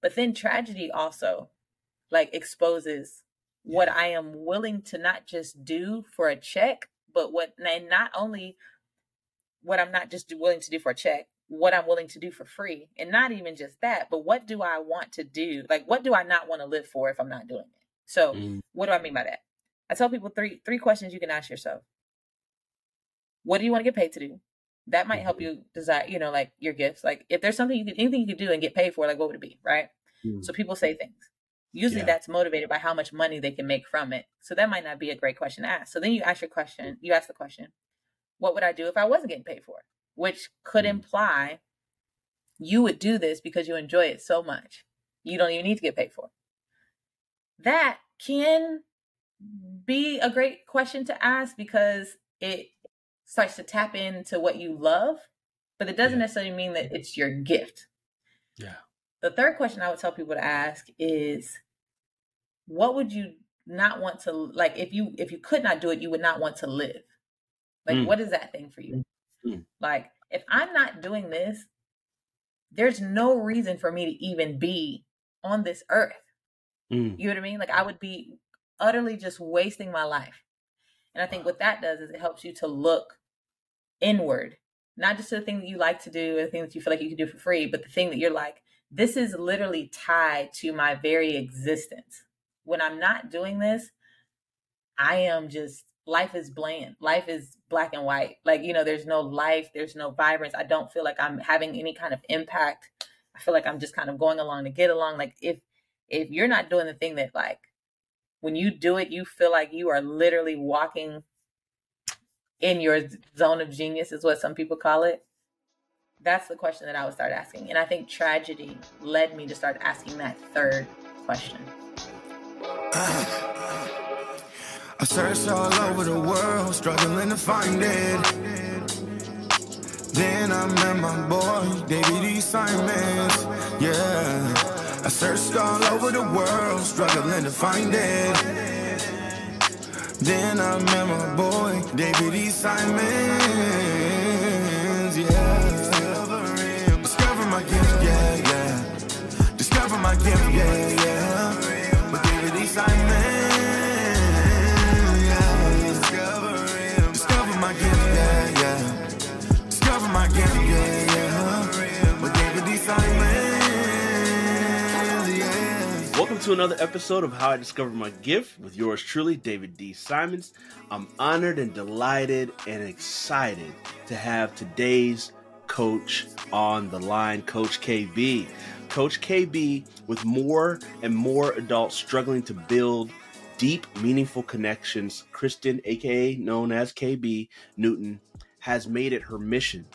But then tragedy also like exposes what I am willing to not just do for a check, but what and not only what I'm not just willing to do for a check, what I'm willing to do for free. And not even just that, but what do I want to do? Like what do I not want to live for if I'm not doing it? So, mm. what do I mean by that? I tell people three three questions you can ask yourself. What do you want to get paid to do? That might help mm-hmm. you decide, you know, like your gifts. Like if there's something you can anything you could do and get paid for, like what would it be, right? Mm. So people say things. Usually yeah. that's motivated by how much money they can make from it. So that might not be a great question to ask. So then you ask your question, you ask the question, what would I do if I wasn't getting paid for it? Which could mm. imply you would do this because you enjoy it so much. You don't even need to get paid for it. That can be a great question to ask because it starts to tap into what you love, but it doesn't yeah. necessarily mean that it's your gift. Yeah. The third question I would tell people to ask is what would you not want to like if you if you could not do it, you would not want to live. Like mm. what is that thing for you? Mm. Like if I'm not doing this, there's no reason for me to even be on this earth. Mm. You know what I mean? Like I would be utterly just wasting my life. And I think what that does is it helps you to look inward, not just to the thing that you like to do, the thing that you feel like you can do for free, but the thing that you're like, this is literally tied to my very existence. When I'm not doing this, I am just life is bland. Life is black and white. Like, you know, there's no life, there's no vibrance. I don't feel like I'm having any kind of impact. I feel like I'm just kind of going along to get along. Like if if you're not doing the thing that like when you do it, you feel like you are literally walking in your zone of genius, is what some people call it. That's the question that I would start asking. And I think tragedy led me to start asking that third question. I searched all over the world, struggling to find it. Then I met my boy, David E. Simons. Yeah. I searched all over the world, struggling to find it. Then I met my boy, David E. Simons, yeah. Discover my gift, yeah, yeah. Discover my gift, yeah, yeah. To another episode of How I Discovered My Gift with yours truly, David D. Simons. I'm honored and delighted and excited to have today's coach on the line, Coach KB. Coach KB, with more and more adults struggling to build deep, meaningful connections, Kristen, aka known as KB Newton, has made it her mission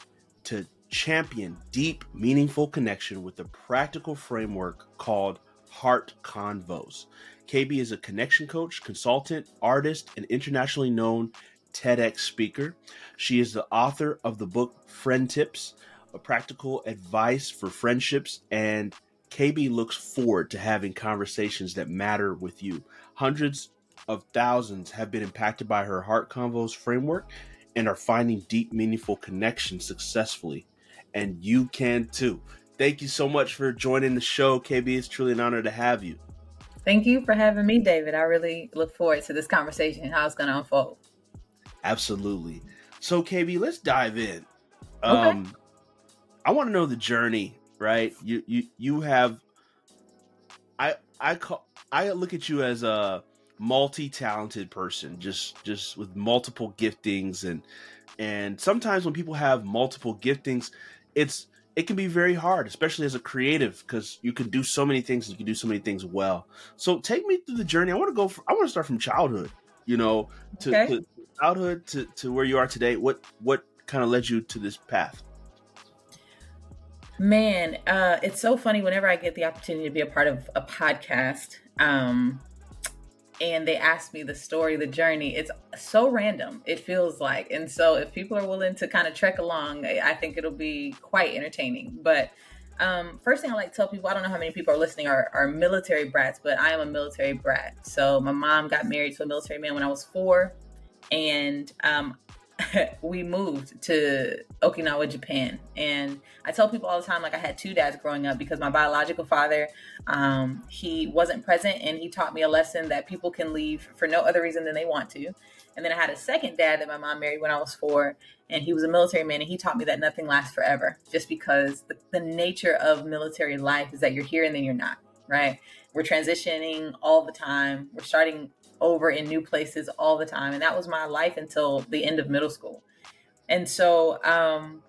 to champion deep, meaningful connection with a practical framework called Heart Convos. KB is a connection coach, consultant, artist, and internationally known TEDx speaker. She is the author of the book Friend Tips, a practical advice for friendships, and KB looks forward to having conversations that matter with you. Hundreds of thousands have been impacted by her Heart Convos framework and are finding deep, meaningful connections successfully. And you can too. Thank you so much for joining the show, KB. It's truly an honor to have you. Thank you for having me, David. I really look forward to this conversation, how it's going to unfold. Absolutely. So, KB, let's dive in. Okay. Um, I want to know the journey, right? You you you have I I call I look at you as a multi-talented person, just just with multiple giftings and and sometimes when people have multiple giftings, it's it can be very hard, especially as a creative, because you can do so many things. And you can do so many things well. So take me through the journey. I want to go. I want to start from childhood. You know, to, okay. to childhood to, to where you are today. What what kind of led you to this path? Man, uh, it's so funny. Whenever I get the opportunity to be a part of a podcast, um, and they ask me the story, the journey. It's so random, it feels like. And so, if people are willing to kind of trek along, I think it'll be quite entertaining. But um, first thing I like to tell people, I don't know how many people are listening are, are military brats, but I am a military brat. So, my mom got married to a military man when I was four. And um, we moved to Okinawa, Japan. And I tell people all the time, like I had two dads growing up because my biological father, um, he wasn't present and he taught me a lesson that people can leave for no other reason than they want to. And then I had a second dad that my mom married when I was four, and he was a military man, and he taught me that nothing lasts forever, just because the, the nature of military life is that you're here and then you're not, right? We're transitioning all the time. We're starting over in new places all the time. And that was my life until the end of middle school. And so, um,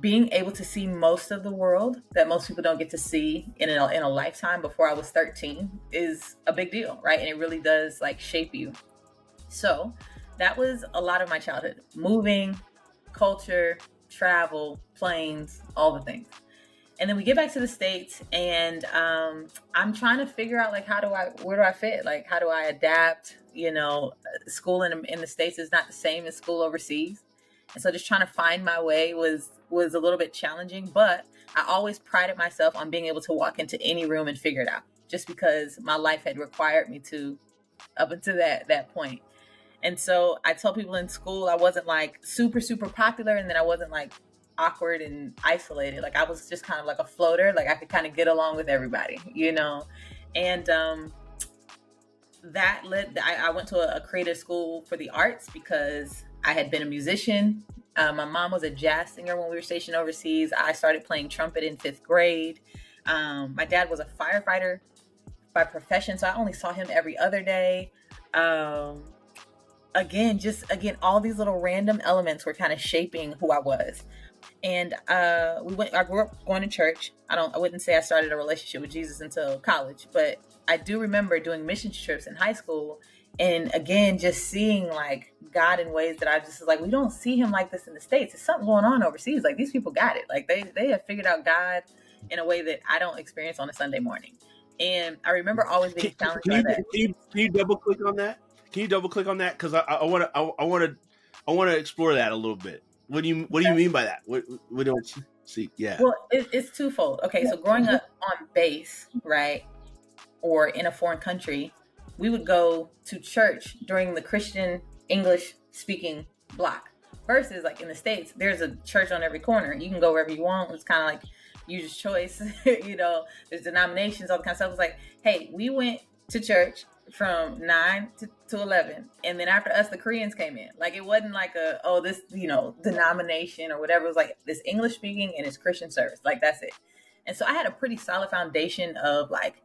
being able to see most of the world that most people don't get to see in a, in a lifetime before I was 13 is a big deal, right? And it really does like shape you. So that was a lot of my childhood moving, culture, travel, planes, all the things and then we get back to the states and um, i'm trying to figure out like how do i where do i fit? Like how do i adapt you know school in, in the states is not the same as school overseas. And so just trying to find my way was was a little bit challenging but i always prided myself on being able to walk into any room and figure it out just because my life had required me to up until that that point. And so i tell people in school i wasn't like super super popular and then i wasn't like awkward and isolated. Like I was just kind of like a floater. Like I could kind of get along with everybody, you know. And um, that led. I, I went to a, a, creative school for the arts because I had been a musician. Uh, my mom was a jazz singer when we were stationed overseas. I started playing trumpet in fifth grade. Um, my dad was a firefighter by profession, so I only saw him every other day. Um, again, just again, all these little random elements were kind of shaping who I was and uh, we went. I grew up going to church. I don't. I wouldn't say I started a relationship with Jesus until college, but I do remember doing mission trips in high school, and again, just seeing like God in ways that I just was like, we don't see Him like this in the states. It's something going on overseas. Like these people got it. Like they they have figured out God in a way that I don't experience on a Sunday morning. And I remember always being challenged can, you, by that. Can you, can you double click on that? Can you double click on that? Because I want to I want to I want to explore that a little bit. What do you What do you mean by that? What What do you see? Yeah. Well, it, it's twofold. Okay, so growing up on base, right, or in a foreign country, we would go to church during the Christian English speaking block. Versus like in the states, there's a church on every corner. You can go wherever you want. It's kind of like user's choice. you know, there's denominations, all the kind of stuff. It's like, hey, we went to church from 9 to, to 11 and then after us the koreans came in. Like it wasn't like a oh this you know denomination or whatever. It was like this english speaking and it's christian service. Like that's it. And so i had a pretty solid foundation of like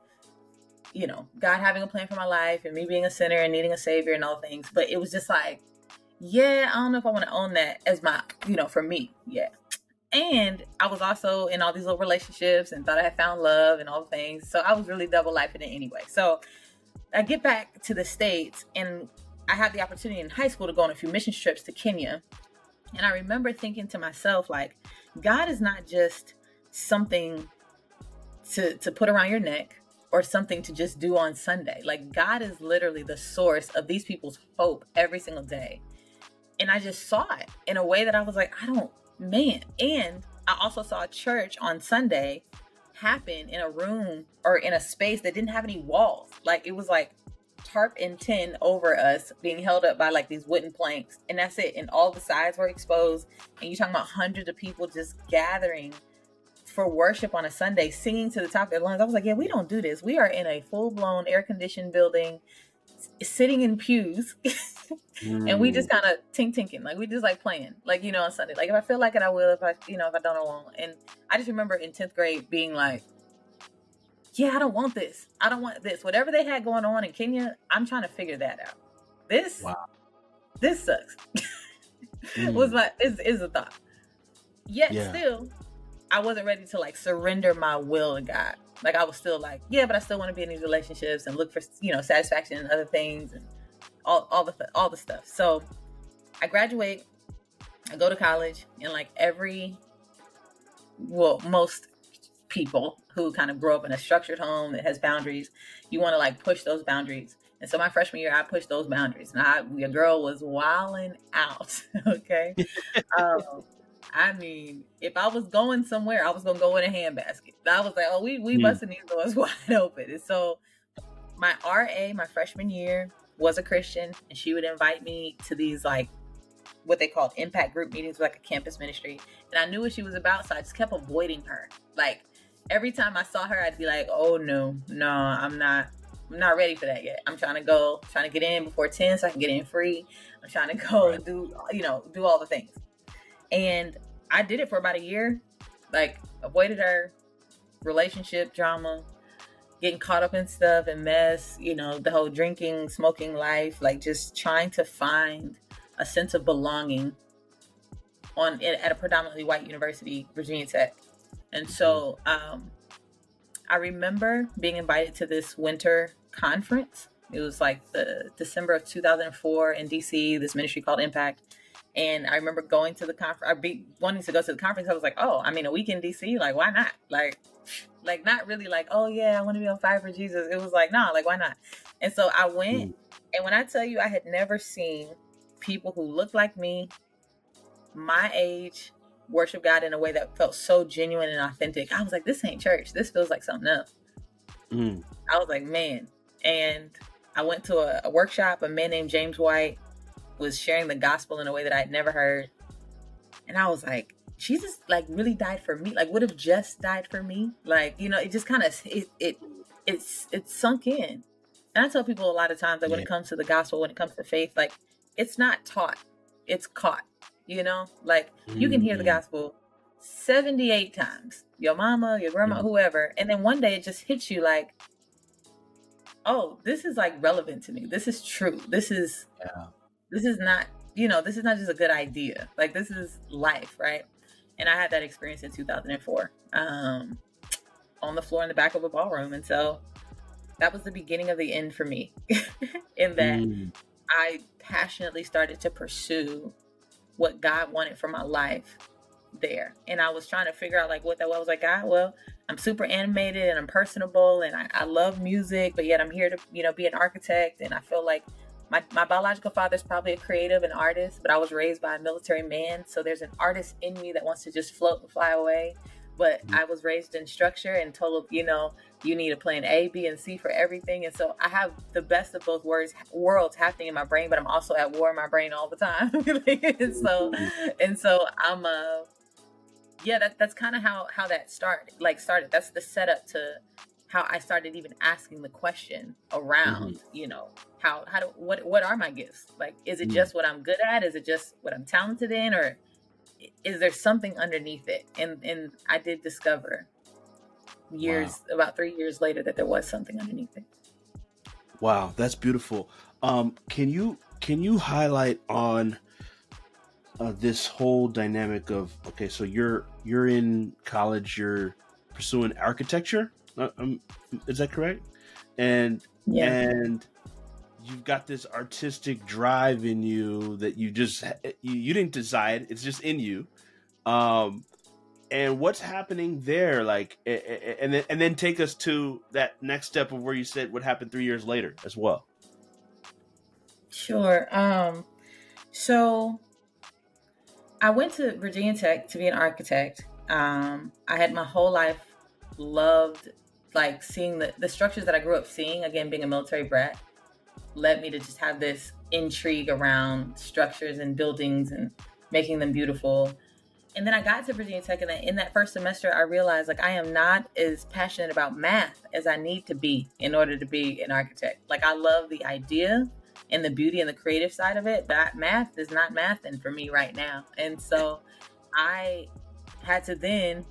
you know god having a plan for my life and me being a sinner and needing a savior and all things. But it was just like yeah i don't know if i want to own that as my you know for me. Yeah. And I was also in all these little relationships and thought I had found love and all things. So I was really double life in it anyway. So I get back to the States and I had the opportunity in high school to go on a few mission trips to Kenya. And I remember thinking to myself, like, God is not just something to, to put around your neck or something to just do on Sunday. Like, God is literally the source of these people's hope every single day. And I just saw it in a way that I was like, I don't, man. And I also saw a church on Sunday happen in a room or in a space that didn't have any walls. Like it was like tarp and tin over us being held up by like these wooden planks. And that's it. And all the sides were exposed. And you're talking about hundreds of people just gathering for worship on a Sunday, singing to the top of their lungs. I was like, yeah, we don't do this. We are in a full blown air conditioned building sitting in pews mm. and we just mm. kind of tink tinking like we just like playing like you know on sunday like if i feel like it i will if i you know if i don't i won't and i just remember in 10th grade being like yeah i don't want this i don't want this whatever they had going on in kenya i'm trying to figure that out this wow. this sucks mm. was my is, is a thought yet yeah. still i wasn't ready to like surrender my will to god like I was still like, yeah, but I still want to be in these relationships and look for you know satisfaction in other things and all all the all the stuff. So I graduate, I go to college, and like every well, most people who kind of grow up in a structured home that has boundaries, you want to like push those boundaries. And so my freshman year, I pushed those boundaries. And I, your girl was wilding out. okay. um, I mean, if I was going somewhere, I was gonna go in a handbasket. I was like, oh, we we mm. busting these doors wide open. And so my RA, my freshman year, was a Christian, and she would invite me to these like what they called impact group meetings, like a campus ministry. And I knew what she was about, so I just kept avoiding her. Like every time I saw her, I'd be like, "Oh no, no, I'm not." I'm not ready for that yet. I'm trying to go, trying to get in before 10 so I can get in free. I'm trying to go do, you know, do all the things. And I did it for about a year, like avoided her, relationship drama, getting caught up in stuff and mess, you know, the whole drinking, smoking life, like just trying to find a sense of belonging on at a predominantly white university, Virginia Tech. And so um, I remember being invited to this winter conference. It was like the December of 2004 in DC, this ministry called Impact. And I remember going to the conference, I be wanting to go to the conference. I was like, oh, I mean, a week in DC. Like, why not? Like, like not really like, oh yeah, I want to be on fire for Jesus. It was like, nah, like why not? And so I went, mm. and when I tell you, I had never seen people who looked like me, my age, worship God in a way that felt so genuine and authentic. I was like, this ain't church. This feels like something else. Mm. I was like, man. And I went to a, a workshop. A man named James White was sharing the gospel in a way that I'd never heard. And I was like, Jesus like really died for me. Like would have just died for me. Like, you know, it just kind of it it it's it's sunk in. And I tell people a lot of times that yeah. when it comes to the gospel, when it comes to faith, like it's not taught, it's caught. You know, like mm-hmm. you can hear the mm-hmm. gospel 78 times, your mama, your grandma, whoever, and then one day it just hits you like, oh, this is like relevant to me. This is true. This is yeah. This is not, you know, this is not just a good idea. Like this is life, right? and I had that experience in 2004 um, on the floor in the back of a ballroom. And so that was the beginning of the end for me, in that mm. I passionately started to pursue what God wanted for my life there. And I was trying to figure out like what that was. I was like, God, well, I'm super animated and I'm personable and I, I love music, but yet I'm here to, you know, be an architect. And I feel like my, my biological father is probably a creative and artist, but I was raised by a military man. So there's an artist in me that wants to just float and fly away. But mm-hmm. I was raised in structure and told, you know, you need a plan A, B, and C for everything. And so I have the best of both worlds, worlds happening in my brain, but I'm also at war in my brain all the time. and so, mm-hmm. and so I'm, uh, yeah, that, that's kind of how, how that started, like started. That's the setup to how I started even asking the question around, mm-hmm. you know, how how do what what are my gifts? Like, is it mm-hmm. just what I'm good at? Is it just what I'm talented in, or is there something underneath it? And and I did discover years wow. about three years later that there was something underneath it. Wow, that's beautiful. Um, can you can you highlight on uh, this whole dynamic of okay, so you're you're in college, you're pursuing architecture um, is that correct? And yeah. and you've got this artistic drive in you that you just you, you didn't decide; it's just in you. Um, and what's happening there? Like, and then and then take us to that next step of where you said what happened three years later as well. Sure. Um, so I went to Virginia Tech to be an architect. Um, I had my whole life loved like seeing the, the structures that I grew up seeing, again, being a military brat, led me to just have this intrigue around structures and buildings and making them beautiful. And then I got to Virginia Tech, and in that first semester, I realized like I am not as passionate about math as I need to be in order to be an architect. Like I love the idea and the beauty and the creative side of it, but math is not mathing for me right now. And so I had to then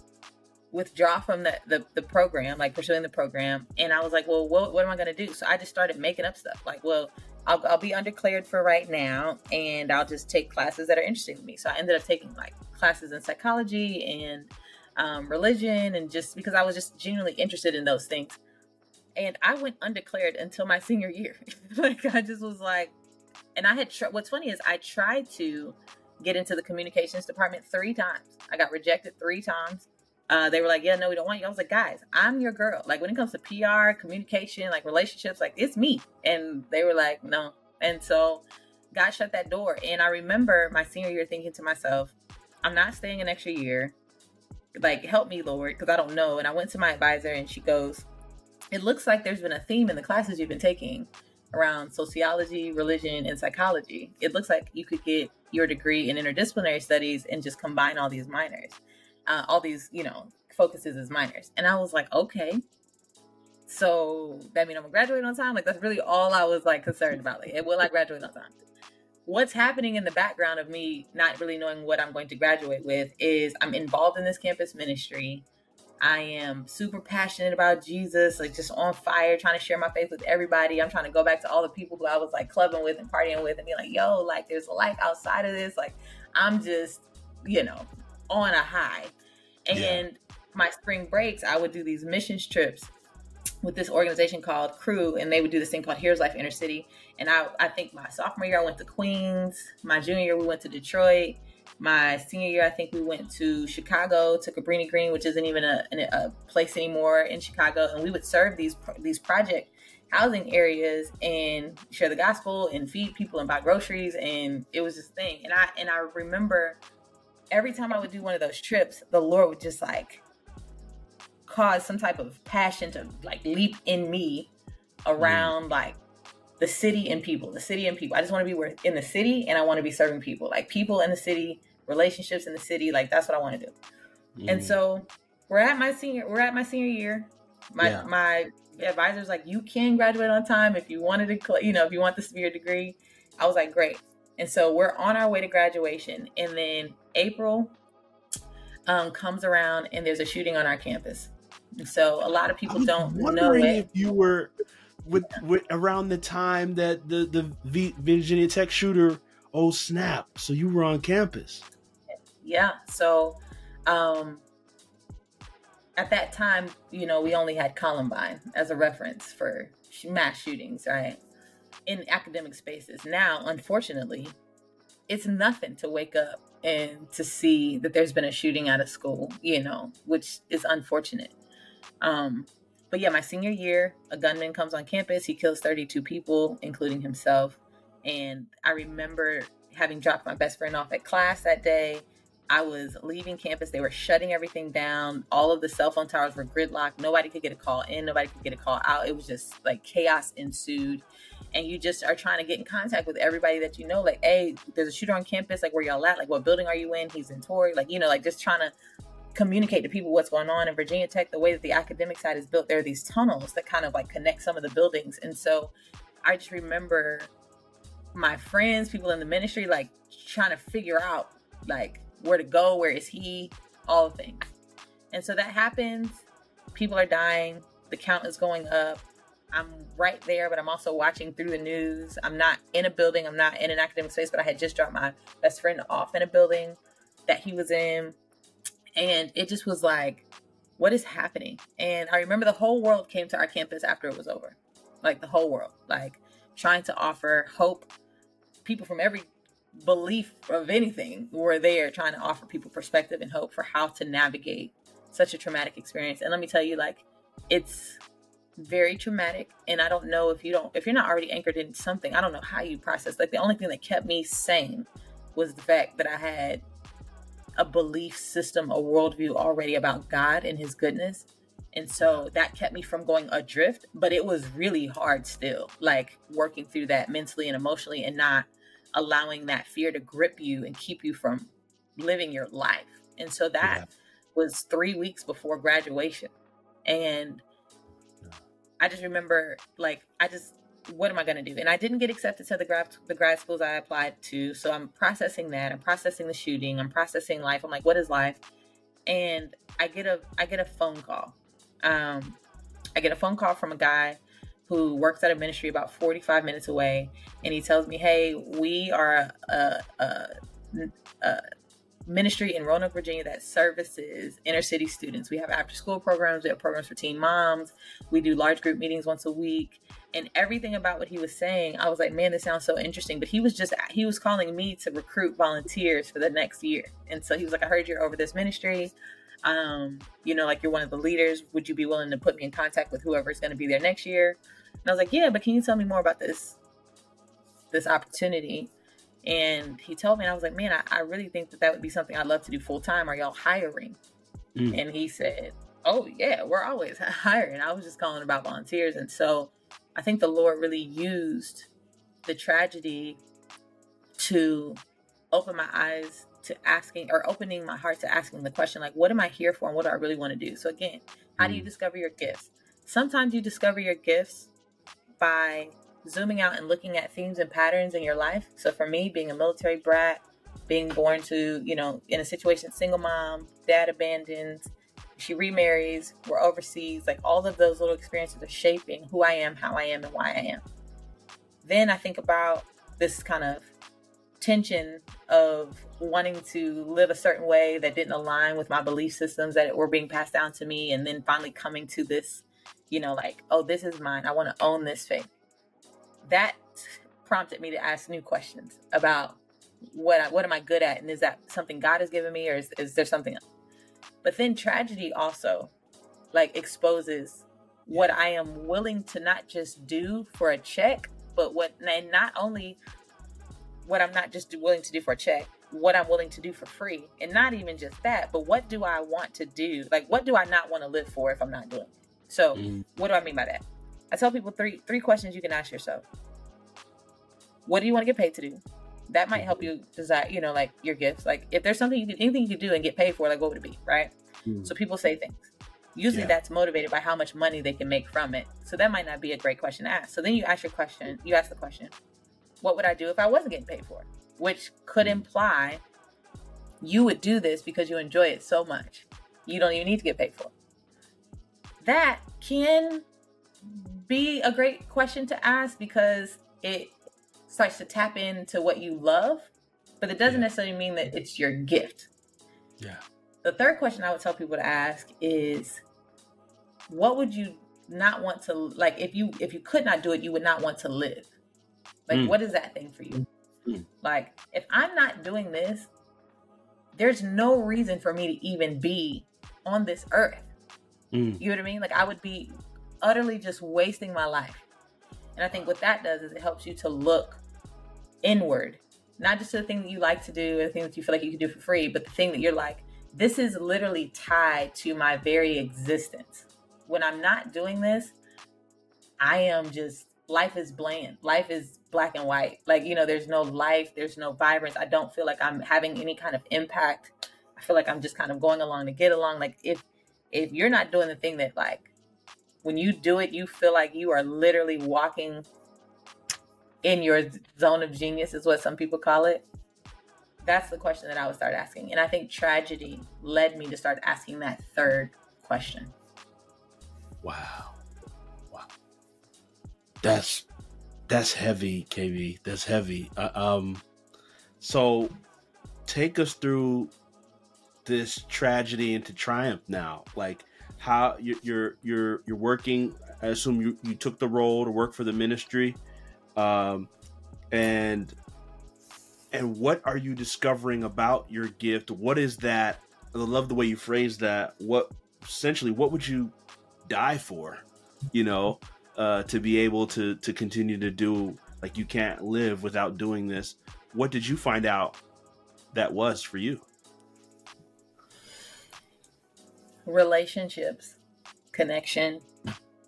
withdraw from the, the, the program, like pursuing the program. And I was like, well, what, what am I going to do? So I just started making up stuff like, well, I'll, I'll be undeclared for right now and I'll just take classes that are interesting to me. So I ended up taking like classes in psychology and um, religion and just because I was just genuinely interested in those things. And I went undeclared until my senior year. like I just was like, and I had, what's funny is I tried to get into the communications department three times. I got rejected three times uh, they were like, yeah, no, we don't want you. I was like, guys, I'm your girl. Like when it comes to PR, communication, like relationships, like it's me. And they were like, no. And so God shut that door. And I remember my senior year thinking to myself, I'm not staying an extra year. Like, help me, Lord, because I don't know. And I went to my advisor and she goes, it looks like there's been a theme in the classes you've been taking around sociology, religion, and psychology. It looks like you could get your degree in interdisciplinary studies and just combine all these minors, uh, all these, you know, focuses as minors. And I was like, okay. So that means I'm gonna graduate on time? Like that's really all I was like concerned about. Like, will I graduate on time? What's happening in the background of me not really knowing what I'm going to graduate with is I'm involved in this campus ministry. I am super passionate about Jesus, like just on fire, trying to share my faith with everybody. I'm trying to go back to all the people who I was like clubbing with and partying with and be like, yo, like there's a life outside of this. Like I'm just, you know, on a high. And yeah. my spring breaks, I would do these missions trips with this organization called Cru, and they would do this thing called Here's Life Inner City. And I, I think my sophomore year, I went to Queens. My junior year, we went to Detroit my senior year, I think we went to Chicago to Cabrini Green, which isn't even a, a place anymore in Chicago, and we would serve these these project housing areas and share the gospel and feed people and buy groceries, and it was this thing. And I and I remember every time I would do one of those trips, the Lord would just like cause some type of passion to like leap in me around mm. like the city and people, the city and people. I just want to be in the city and I want to be serving people, like people in the city, relationships in the city. Like that's what I want to do. Mm. And so we're at my senior, we're at my senior year. My yeah. my advisor's like, you can graduate on time if you wanted to, you know, if you want this to be your degree. I was like, great. And so we're on our way to graduation, and then April um, comes around, and there's a shooting on our campus. And so a lot of people don't know it. if you were with, with around the time that the the v, Virginia Tech shooter oh snap so you were on campus yeah so um at that time you know we only had Columbine as a reference for mass shootings right in academic spaces now unfortunately it's nothing to wake up and to see that there's been a shooting at a school you know which is unfortunate um but yeah, my senior year, a gunman comes on campus. He kills 32 people, including himself. And I remember having dropped my best friend off at class that day. I was leaving campus. They were shutting everything down. All of the cell phone towers were gridlocked. Nobody could get a call in, nobody could get a call out. It was just like chaos ensued. And you just are trying to get in contact with everybody that you know. Like, hey, there's a shooter on campus. Like, where y'all at? Like, what building are you in? He's in Torrey. Like, you know, like just trying to communicate to people what's going on in Virginia Tech, the way that the academic side is built, there are these tunnels that kind of like connect some of the buildings. And so I just remember my friends, people in the ministry, like trying to figure out like where to go, where is he, all the things. And so that happens. People are dying. The count is going up. I'm right there, but I'm also watching through the news. I'm not in a building. I'm not in an academic space, but I had just dropped my best friend off in a building that he was in and it just was like what is happening and i remember the whole world came to our campus after it was over like the whole world like trying to offer hope people from every belief of anything were there trying to offer people perspective and hope for how to navigate such a traumatic experience and let me tell you like it's very traumatic and i don't know if you don't if you're not already anchored in something i don't know how you process like the only thing that kept me sane was the fact that i had a belief system, a worldview already about God and His goodness. And so that kept me from going adrift, but it was really hard still, like working through that mentally and emotionally and not allowing that fear to grip you and keep you from living your life. And so that yeah. was three weeks before graduation. And I just remember, like, I just what am I going to do? And I didn't get accepted to the grad the grad schools I applied to, so I'm processing that. I'm processing the shooting. I'm processing life. I'm like, what is life? And I get a I get a phone call. Um, I get a phone call from a guy who works at a ministry about 45 minutes away, and he tells me, "Hey, we are a, a, a, ministry in Roanoke, Virginia that services inner city students. We have after school programs, we have programs for teen moms, we do large group meetings once a week. And everything about what he was saying, I was like, man, this sounds so interesting. But he was just, he was calling me to recruit volunteers for the next year. And so he was like, I heard you're over this ministry. Um, you know, like you're one of the leaders. Would you be willing to put me in contact with whoever's going to be there next year? And I was like, yeah, but can you tell me more about this, this opportunity? And he told me, and I was like, man, I, I really think that that would be something I'd love to do full time. Are y'all hiring? Mm. And he said, oh, yeah, we're always hiring. I was just calling about volunteers. And so I think the Lord really used the tragedy to open my eyes to asking or opening my heart to asking the question like what am i here for and what do i really want to do so again how do you mm. discover your gifts sometimes you discover your gifts by zooming out and looking at themes and patterns in your life. So for me being a military brat being born to you know in a situation single mom dad abandons she remarries we're overseas like all of those little experiences are shaping who i am how i am and why i am. Then i think about this kind of tension of wanting to live a certain way that didn't align with my belief systems that were being passed down to me and then finally coming to this you know like oh this is mine i want to own this faith that prompted me to ask new questions about what I, what am i good at and is that something god has given me or is, is there something else but then tragedy also like exposes what i am willing to not just do for a check but what and not only what I'm not just willing to do for a check, what I'm willing to do for free. And not even just that, but what do I want to do? Like what do I not want to live for if I'm not doing it? So mm. what do I mean by that? I tell people three three questions you can ask yourself. What do you want to get paid to do? That might help you decide, you know, like your gifts. Like if there's something you can anything you can do and get paid for, like what would it be? Right. Mm. So people say things. Usually yeah. that's motivated by how much money they can make from it. So that might not be a great question to ask. So then you ask your question, you ask the question, what would I do if I wasn't getting paid for it? Which could hmm. imply you would do this because you enjoy it so much. You don't even need to get paid for it. That can be a great question to ask because it starts to tap into what you love, but it doesn't necessarily mean that it's your gift. Yeah. The third question I would tell people to ask is what would you not want to like if you if you could not do it, you would not want to live. Like, mm. what is that thing for you? Mm. Like, if I'm not doing this, there's no reason for me to even be on this earth. Mm. You know what I mean? Like, I would be utterly just wasting my life. And I think what that does is it helps you to look inward, not just to the thing that you like to do, the thing that you feel like you can do for free, but the thing that you're like, this is literally tied to my very existence. When I'm not doing this, I am just life is bland. Life is black and white. Like, you know, there's no life, there's no vibrance. I don't feel like I'm having any kind of impact. I feel like I'm just kind of going along to get along. Like if if you're not doing the thing that like when you do it, you feel like you are literally walking in your zone of genius is what some people call it. That's the question that I would start asking. And I think tragedy led me to start asking that third question. Wow. wow That's that's heavy, KB. That's heavy. Uh, um, so take us through this tragedy into triumph now. Like how you're you're you're, working. I assume you, you took the role to work for the ministry, um, and and what are you discovering about your gift? What is that? I love the way you phrase that. What essentially what would you die for? You know, uh, to be able to to continue to do like you can't live without doing this. What did you find out that was for you? Relationships, connection.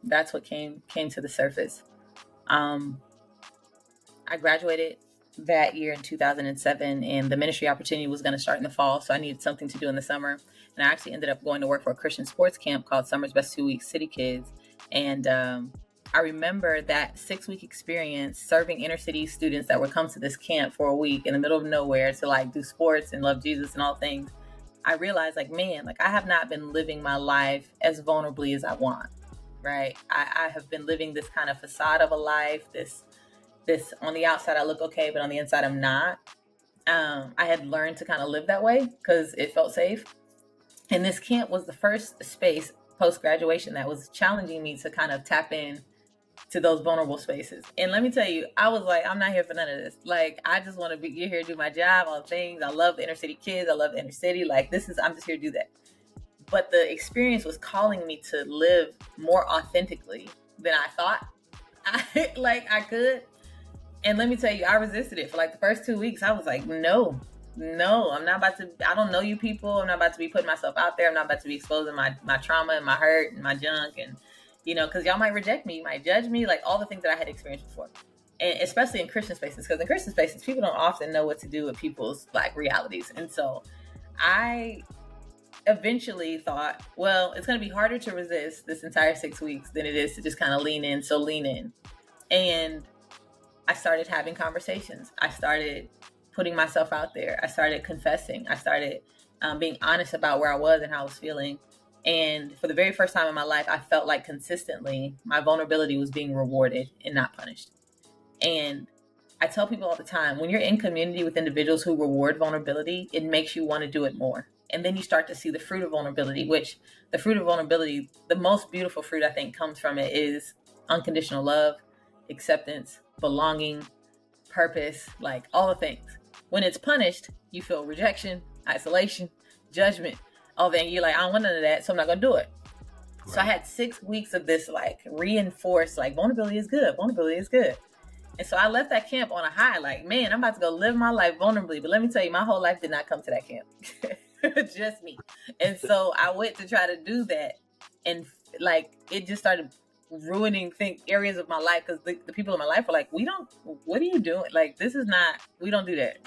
That's what came came to the surface. Um, I graduated that year in 2007 and the ministry opportunity was going to start in the fall so i needed something to do in the summer and i actually ended up going to work for a christian sports camp called summer's best two weeks city kids and um, I remember that six week experience serving inner city students that would come to this camp for a week in the middle of nowhere to like do sports and love Jesus and all things. I realized, like, man, like I have not been living my life as vulnerably as I want, right? I, I have been living this kind of facade of a life, this, this on the outside I look okay, but on the inside I'm not. Um, I had learned to kind of live that way because it felt safe. And this camp was the first space post graduation that was challenging me to kind of tap in to those vulnerable spaces. And let me tell you, I was like, I'm not here for none of this. Like, I just want to be get here, do my job, all things. I love inner city kids. I love inner city. Like, this is, I'm just here to do that. But the experience was calling me to live more authentically than I thought I like I could. And let me tell you, I resisted it for like the first two weeks. I was like, no, no, I'm not about to. I don't know you people. I'm not about to be putting myself out there. I'm not about to be exposing my my trauma and my hurt and my junk and you know, because y'all might reject me, might judge me, like all the things that I had experienced before. and especially in Christian spaces, because in Christian spaces, people don't often know what to do with people's like realities. And so I eventually thought, well, it's going to be harder to resist this entire six weeks than it is to just kind of lean in. So lean in. And I started having conversations. I started putting myself out there. I started confessing. I started um, being honest about where I was and how I was feeling. And for the very first time in my life, I felt like consistently my vulnerability was being rewarded and not punished. And I tell people all the time when you're in community with individuals who reward vulnerability, it makes you want to do it more. And then you start to see the fruit of vulnerability, which the fruit of vulnerability, the most beautiful fruit I think comes from it is unconditional love, acceptance, belonging, purpose, like all the things. When it's punished, you feel rejection, isolation, judgment, Oh, all that. You're like, I don't want none of that, so I'm not gonna do it. Right. So I had six weeks of this like reinforced, like vulnerability is good, vulnerability is good. And so I left that camp on a high, like, man, I'm about to go live my life vulnerably. But let me tell you, my whole life did not come to that camp. just me. And so I went to try to do that. And like it just started ruining think areas of my life because the, the, people in my life were like, we don't, what are you doing? Like, this is not, we don't do that.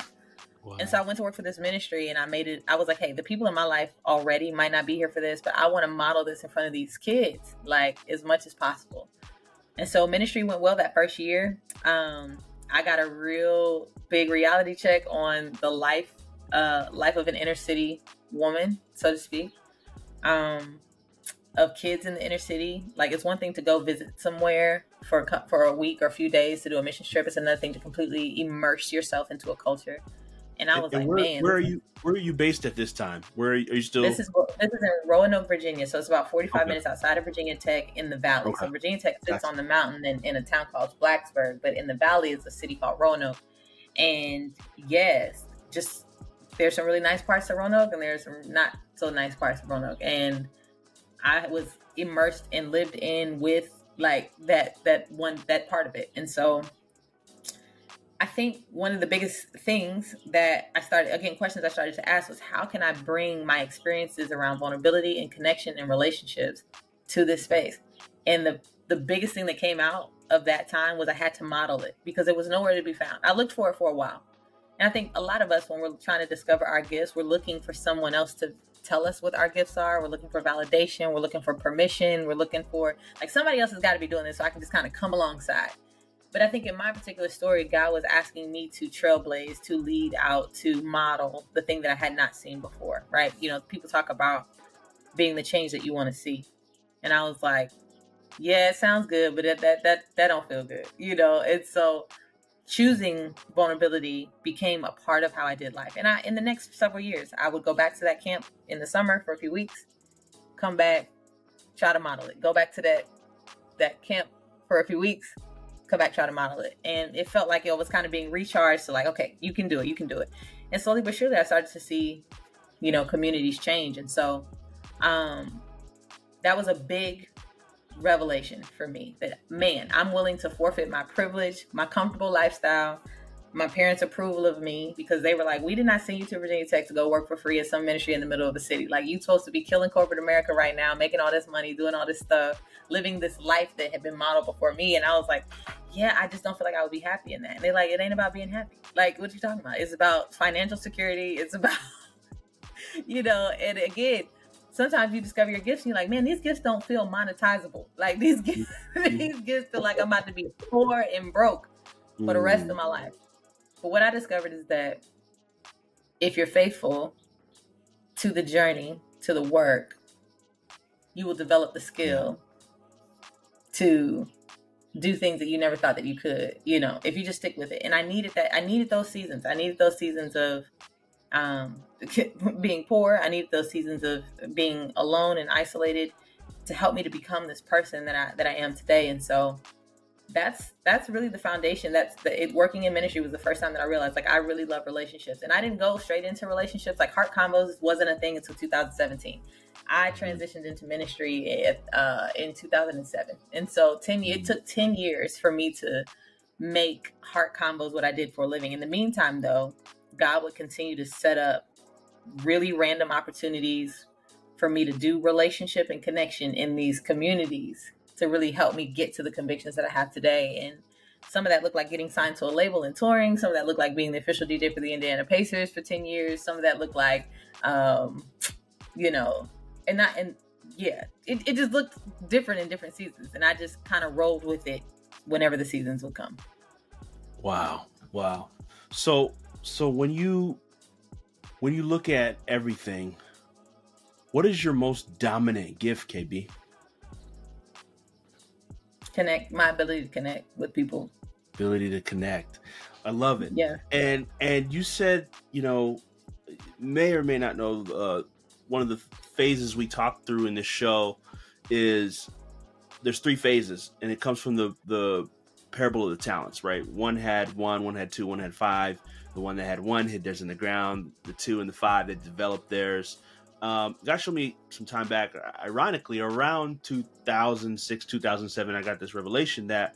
Wow. And so I went to work for this ministry and I made it, I was like, hey, the people in my life already might not be here for this, but I want to model this in front of these kids, like as much as possible. And so ministry went well that first year. Um, I got a real big reality check on the life, uh, life of an inner city woman, so to speak. Um, of kids in the inner city. Like it's one thing to go visit somewhere for a, for a week or a few days to do a mission trip. It's another thing to completely immerse yourself into a culture. And I was and like, where, man, where are you? Where are you based at this time? Where are you, are you still? This is this is in Roanoke, Virginia. So it's about forty five okay. minutes outside of Virginia Tech in the valley. Okay. So Virginia Tech sits gotcha. on the mountain in, in a town called Blacksburg, but in the valley is a city called Roanoke. And yes, just there's some really nice parts of Roanoke, and there's some not so nice parts of Roanoke. And I was immersed and lived in with like that that one that part of it. And so I think one of the biggest things that I started again questions I started to ask was how can I bring my experiences around vulnerability and connection and relationships to this space? And the the biggest thing that came out of that time was I had to model it because it was nowhere to be found. I looked for it for a while. And I think a lot of us when we're trying to discover our gifts, we're looking for someone else to tell us what our gifts are. We're looking for validation. We're looking for permission. We're looking for like somebody else has got to be doing this so I can just kind of come alongside. But I think in my particular story, God was asking me to trailblaze, to lead out, to model the thing that I had not seen before, right? You know, people talk about being the change that you want to see. And I was like, yeah, it sounds good, but that that that, that don't feel good, you know. And so choosing vulnerability became a part of how I did life. And I in the next several years, I would go back to that camp in the summer for a few weeks, come back, try to model it. Go back to that that camp for a few weeks, come back, try to model it. And it felt like it was kind of being recharged to like, okay, you can do it, you can do it. And slowly but surely I started to see, you know, communities change. And so um that was a big revelation for me that man, I'm willing to forfeit my privilege, my comfortable lifestyle, my parents' approval of me because they were like, "We did not send you to Virginia Tech to go work for free at some ministry in the middle of the city. Like you supposed to be killing corporate America right now, making all this money, doing all this stuff, living this life that had been modeled before me." And I was like, "Yeah, I just don't feel like I would be happy in that." And they're like, "It ain't about being happy. Like what you talking about? It's about financial security. It's about, you know." And again, sometimes you discover your gifts and you're like, man, these gifts don't feel monetizable. Like these gifts, these gifts feel like I'm about to be poor and broke for the rest of my life. But what I discovered is that if you're faithful to the journey, to the work, you will develop the skill to do things that you never thought that you could, you know, if you just stick with it. And I needed that. I needed those seasons. I needed those seasons of um, being poor. I needed those seasons of being alone and isolated to help me to become this person that I that I am today. And so that's that's really the foundation. That's the it, working in ministry was the first time that I realized like I really love relationships, and I didn't go straight into relationships. Like heart convos wasn't a thing until 2017. I transitioned into ministry at, uh, in 2007, and so 10 it took 10 years for me to make heart convos what I did for a living. In the meantime, though, God would continue to set up really random opportunities for me to do relationship and connection in these communities to really help me get to the convictions that I have today. And Some of that looked like getting signed to a label and touring. Some of that looked like being the official DJ for the Indiana Pacers for 10 years. Some of that looked like, um, you know, and not, and yeah, it, it just looked different in different seasons. And I just kind of rolled with it whenever the seasons would come. Wow. Wow. So, so when you, when you look at everything, what is your most dominant gift, KB? Connect my ability to connect with people. Ability to connect. I love it. Yeah. And and you said, you know, may or may not know uh, one of the phases we talked through in this show is there's three phases and it comes from the the parable of the talents, right? One had one, one had two, one had five. The one that had one hid theirs in the ground. The two and the five that developed theirs. Um, God showed me some time back, ironically, around 2006, 2007, I got this revelation that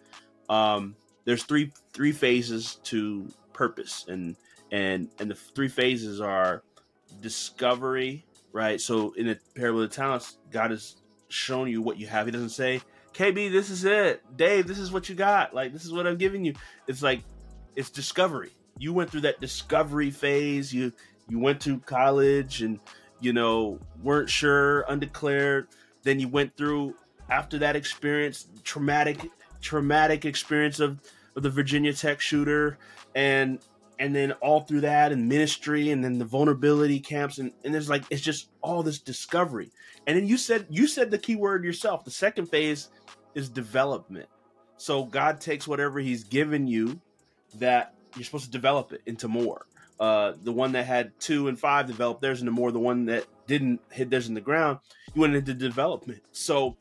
um, there's three three phases to purpose, and and and the three phases are discovery, right? So in the parable of the talents, God has shown you what you have. He doesn't say, "KB, this is it. Dave, this is what you got. Like this is what I'm giving you." It's like it's discovery. You went through that discovery phase. You you went to college and you know, weren't sure, undeclared. Then you went through after that experience, traumatic, traumatic experience of, of the Virginia Tech shooter, and and then all through that and ministry, and then the vulnerability camps, and, and there's like it's just all this discovery. And then you said you said the key word yourself. The second phase is development. So God takes whatever He's given you that you're supposed to develop it into more uh, the one that had two and five developed theirs into more. The one that didn't hit theirs in the ground, you went into development. So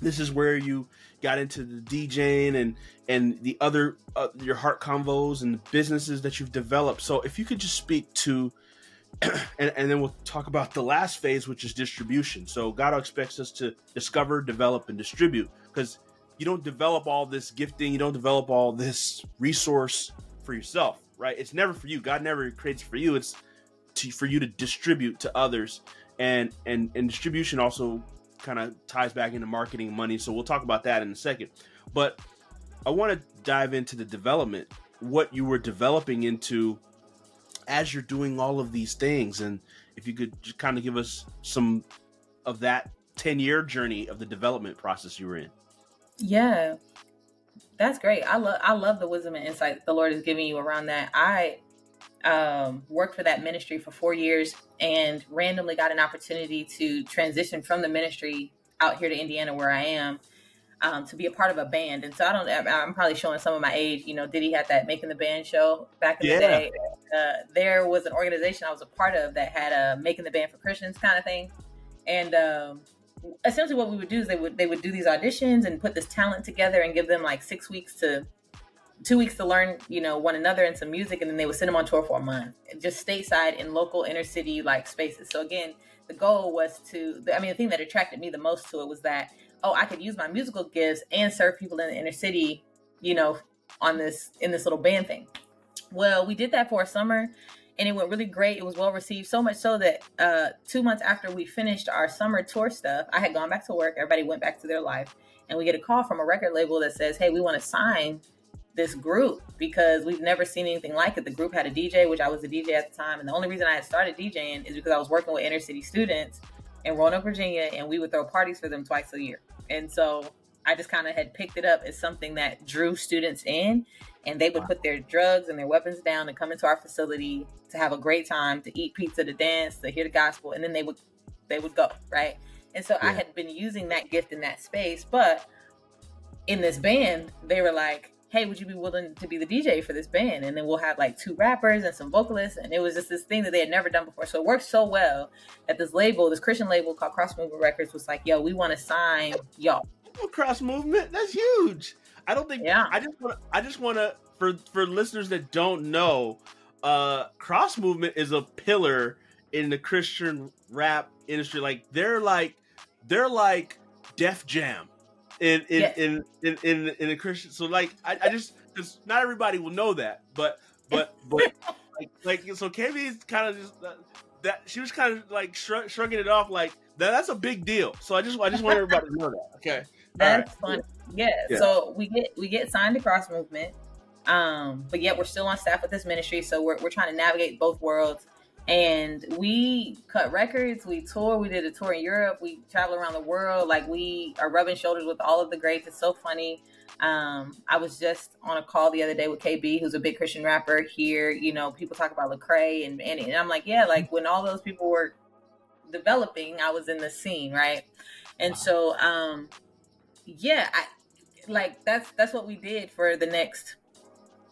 this is where you got into the DJing and and the other uh, your heart convos and the businesses that you've developed. So if you could just speak to and, and then we'll talk about the last phase, which is distribution. So God expects us to discover, develop, and distribute because you don't develop all this gifting, you don't develop all this resource for yourself right? It's never for you. God never creates for you. It's to, for you to distribute to others, and and and distribution also kind of ties back into marketing money. So we'll talk about that in a second. But I want to dive into the development, what you were developing into as you're doing all of these things, and if you could just kind of give us some of that 10 year journey of the development process you were in. Yeah. That's great. I love I love the wisdom and insight the Lord is giving you around that. I um, worked for that ministry for four years and randomly got an opportunity to transition from the ministry out here to Indiana where I am um, to be a part of a band. And so I don't, I'm probably showing some of my age. You know, Diddy had that Making the Band show back in yeah. the day. Uh, there was an organization I was a part of that had a Making the Band for Christians kind of thing. And um, essentially what we would do is they would they would do these auditions and put this talent together and give them like six weeks to two weeks to learn you know one another and some music and then they would send them on tour for a month just stateside in local inner city like spaces. So again the goal was to i mean the thing that attracted me the most to it was that oh i could use my musical gifts and serve people in the inner city you know on this in this little band thing. Well we did that for a summer and it went really great. It was well received, so much so that uh, two months after we finished our summer tour stuff, I had gone back to work. Everybody went back to their life, and we get a call from a record label that says, "Hey, we want to sign this group because we've never seen anything like it." The group had a DJ, which I was a DJ at the time, and the only reason I had started DJing is because I was working with inner city students in Roanoke, Virginia, and we would throw parties for them twice a year. And so I just kind of had picked it up as something that drew students in and they would put their drugs and their weapons down and come into our facility to have a great time, to eat pizza, to dance, to hear the gospel, and then they would they would go right. And so yeah. I had been using that gift in that space, but in this band, they were like, "Hey, would you be willing to be the DJ for this band?" And then we'll have like two rappers and some vocalists, and it was just this thing that they had never done before. So it worked so well that this label, this Christian label called Cross Movement Records, was like, "Yo, we want to sign y'all." Cross Movement, that's huge. I don't think. Yeah. I just want. I just want to for for listeners that don't know, uh, cross movement is a pillar in the Christian rap industry. Like they're like they're like Def Jam in in yes. in, in, in in the Christian. So like I, I just because not everybody will know that, but but but like like so KB is kind of just uh, that she was kind of like shrugging it off like that. That's a big deal. So I just I just want everybody to know that. Okay. That's right. fun. Yeah. yeah. So we get we get signed to Cross Movement, um, but yet we're still on staff with this ministry. So we're we're trying to navigate both worlds. And we cut records, we tour, we did a tour in Europe, we travel around the world. Like we are rubbing shoulders with all of the greats. It's so funny. Um, I was just on a call the other day with KB, who's a big Christian rapper here. You know, people talk about Lecrae and, and and I'm like, yeah, like when all those people were developing, I was in the scene, right? And so, um, yeah, I like that's that's what we did for the next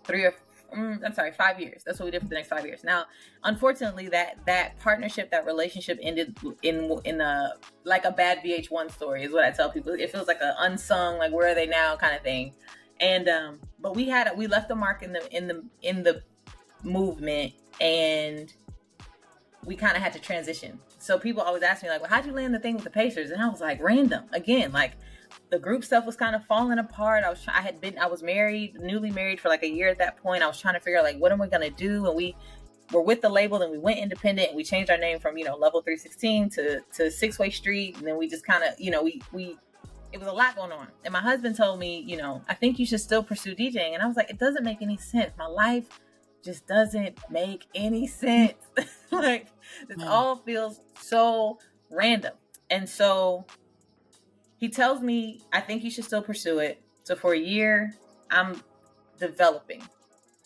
three or mm, I'm sorry, five years. That's what we did for the next five years. Now, unfortunately, that that partnership, that relationship ended in in a like a bad VH1 story is what I tell people. It feels like an unsung, like where are they now kind of thing. And um, but we had we left a mark in the in the in the movement, and we kind of had to transition. So people always ask me like, "Well, how'd you land the thing with the Pacers?" And I was like, "Random." Again, like the group stuff was kind of falling apart. I was I had been I was married, newly married for like a year at that point. I was trying to figure out like what am I gonna do? And we were with the label, then we went independent and we changed our name from, you know, level 316 to to six way street. And then we just kind of, you know, we we it was a lot going on. And my husband told me, you know, I think you should still pursue DJing. And I was like, it doesn't make any sense. My life just doesn't make any sense. like this mm. all feels so random. And so he tells me, I think you should still pursue it. So for a year, I'm developing.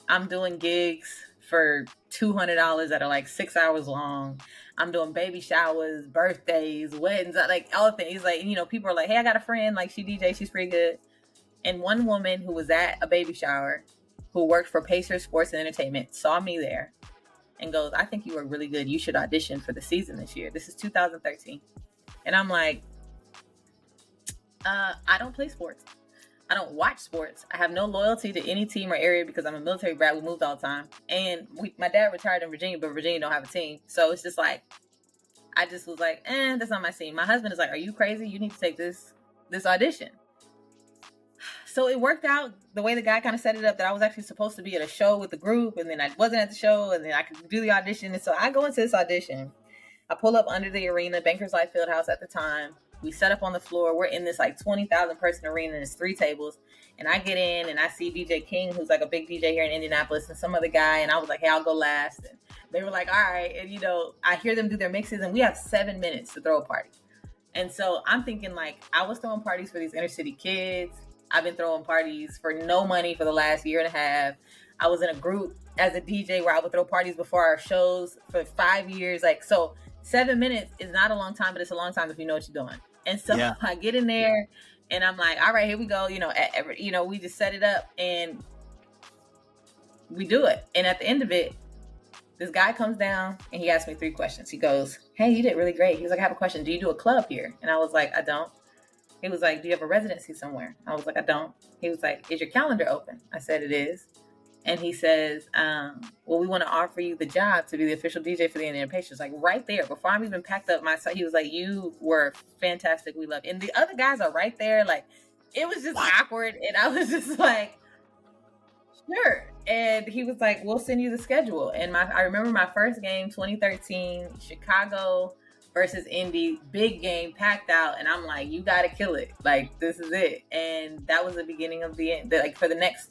I'm doing gigs for $200 that are like six hours long. I'm doing baby showers, birthdays, weddings, uh, like all things. Like, you know, people are like, hey, I got a friend, like she DJ, she's pretty good. And one woman who was at a baby shower who worked for Pacers Sports and Entertainment saw me there and goes, I think you are really good. You should audition for the season this year. This is 2013. And I'm like, uh, I don't play sports. I don't watch sports. I have no loyalty to any team or area because I'm a military brat. We moved all the time, and we, my dad retired in Virginia, but Virginia don't have a team. So it's just like, I just was like, eh, that's not my scene. My husband is like, are you crazy? You need to take this this audition. So it worked out the way the guy kind of set it up that I was actually supposed to be at a show with the group, and then I wasn't at the show, and then I could do the audition. And so I go into this audition. I pull up under the arena, Bankers Life Fieldhouse at the time. We set up on the floor. We're in this like 20,000 person arena and three tables. And I get in and I see DJ King, who's like a big DJ here in Indianapolis, and some other guy. And I was like, hey, I'll go last. And they were like, all right. And, you know, I hear them do their mixes and we have seven minutes to throw a party. And so I'm thinking, like, I was throwing parties for these inner city kids. I've been throwing parties for no money for the last year and a half. I was in a group as a DJ where I would throw parties before our shows for five years. Like, so seven minutes is not a long time, but it's a long time if you know what you're doing. And so yeah. I get in there and I'm like, all right, here we go. You know, every, you know, we just set it up and we do it. And at the end of it, this guy comes down and he asks me three questions. He goes, Hey, you did really great. He was like, I have a question. Do you do a club here? And I was like, I don't. He was like, Do you have a residency somewhere? I was like, I don't. He was like, Is your calendar open? I said, It is and he says, um, "Well, we want to offer you the job to be the official DJ for the Indiana Pacers." Like right there, before I'm even packed up my, he was like, "You were fantastic. We love." You. And the other guys are right there. Like it was just what? awkward, and I was just like, "Sure." And he was like, "We'll send you the schedule." And my, I remember my first game, 2013, Chicago versus Indy, big game, packed out, and I'm like, "You got to kill it! Like this is it." And that was the beginning of the end. Like for the next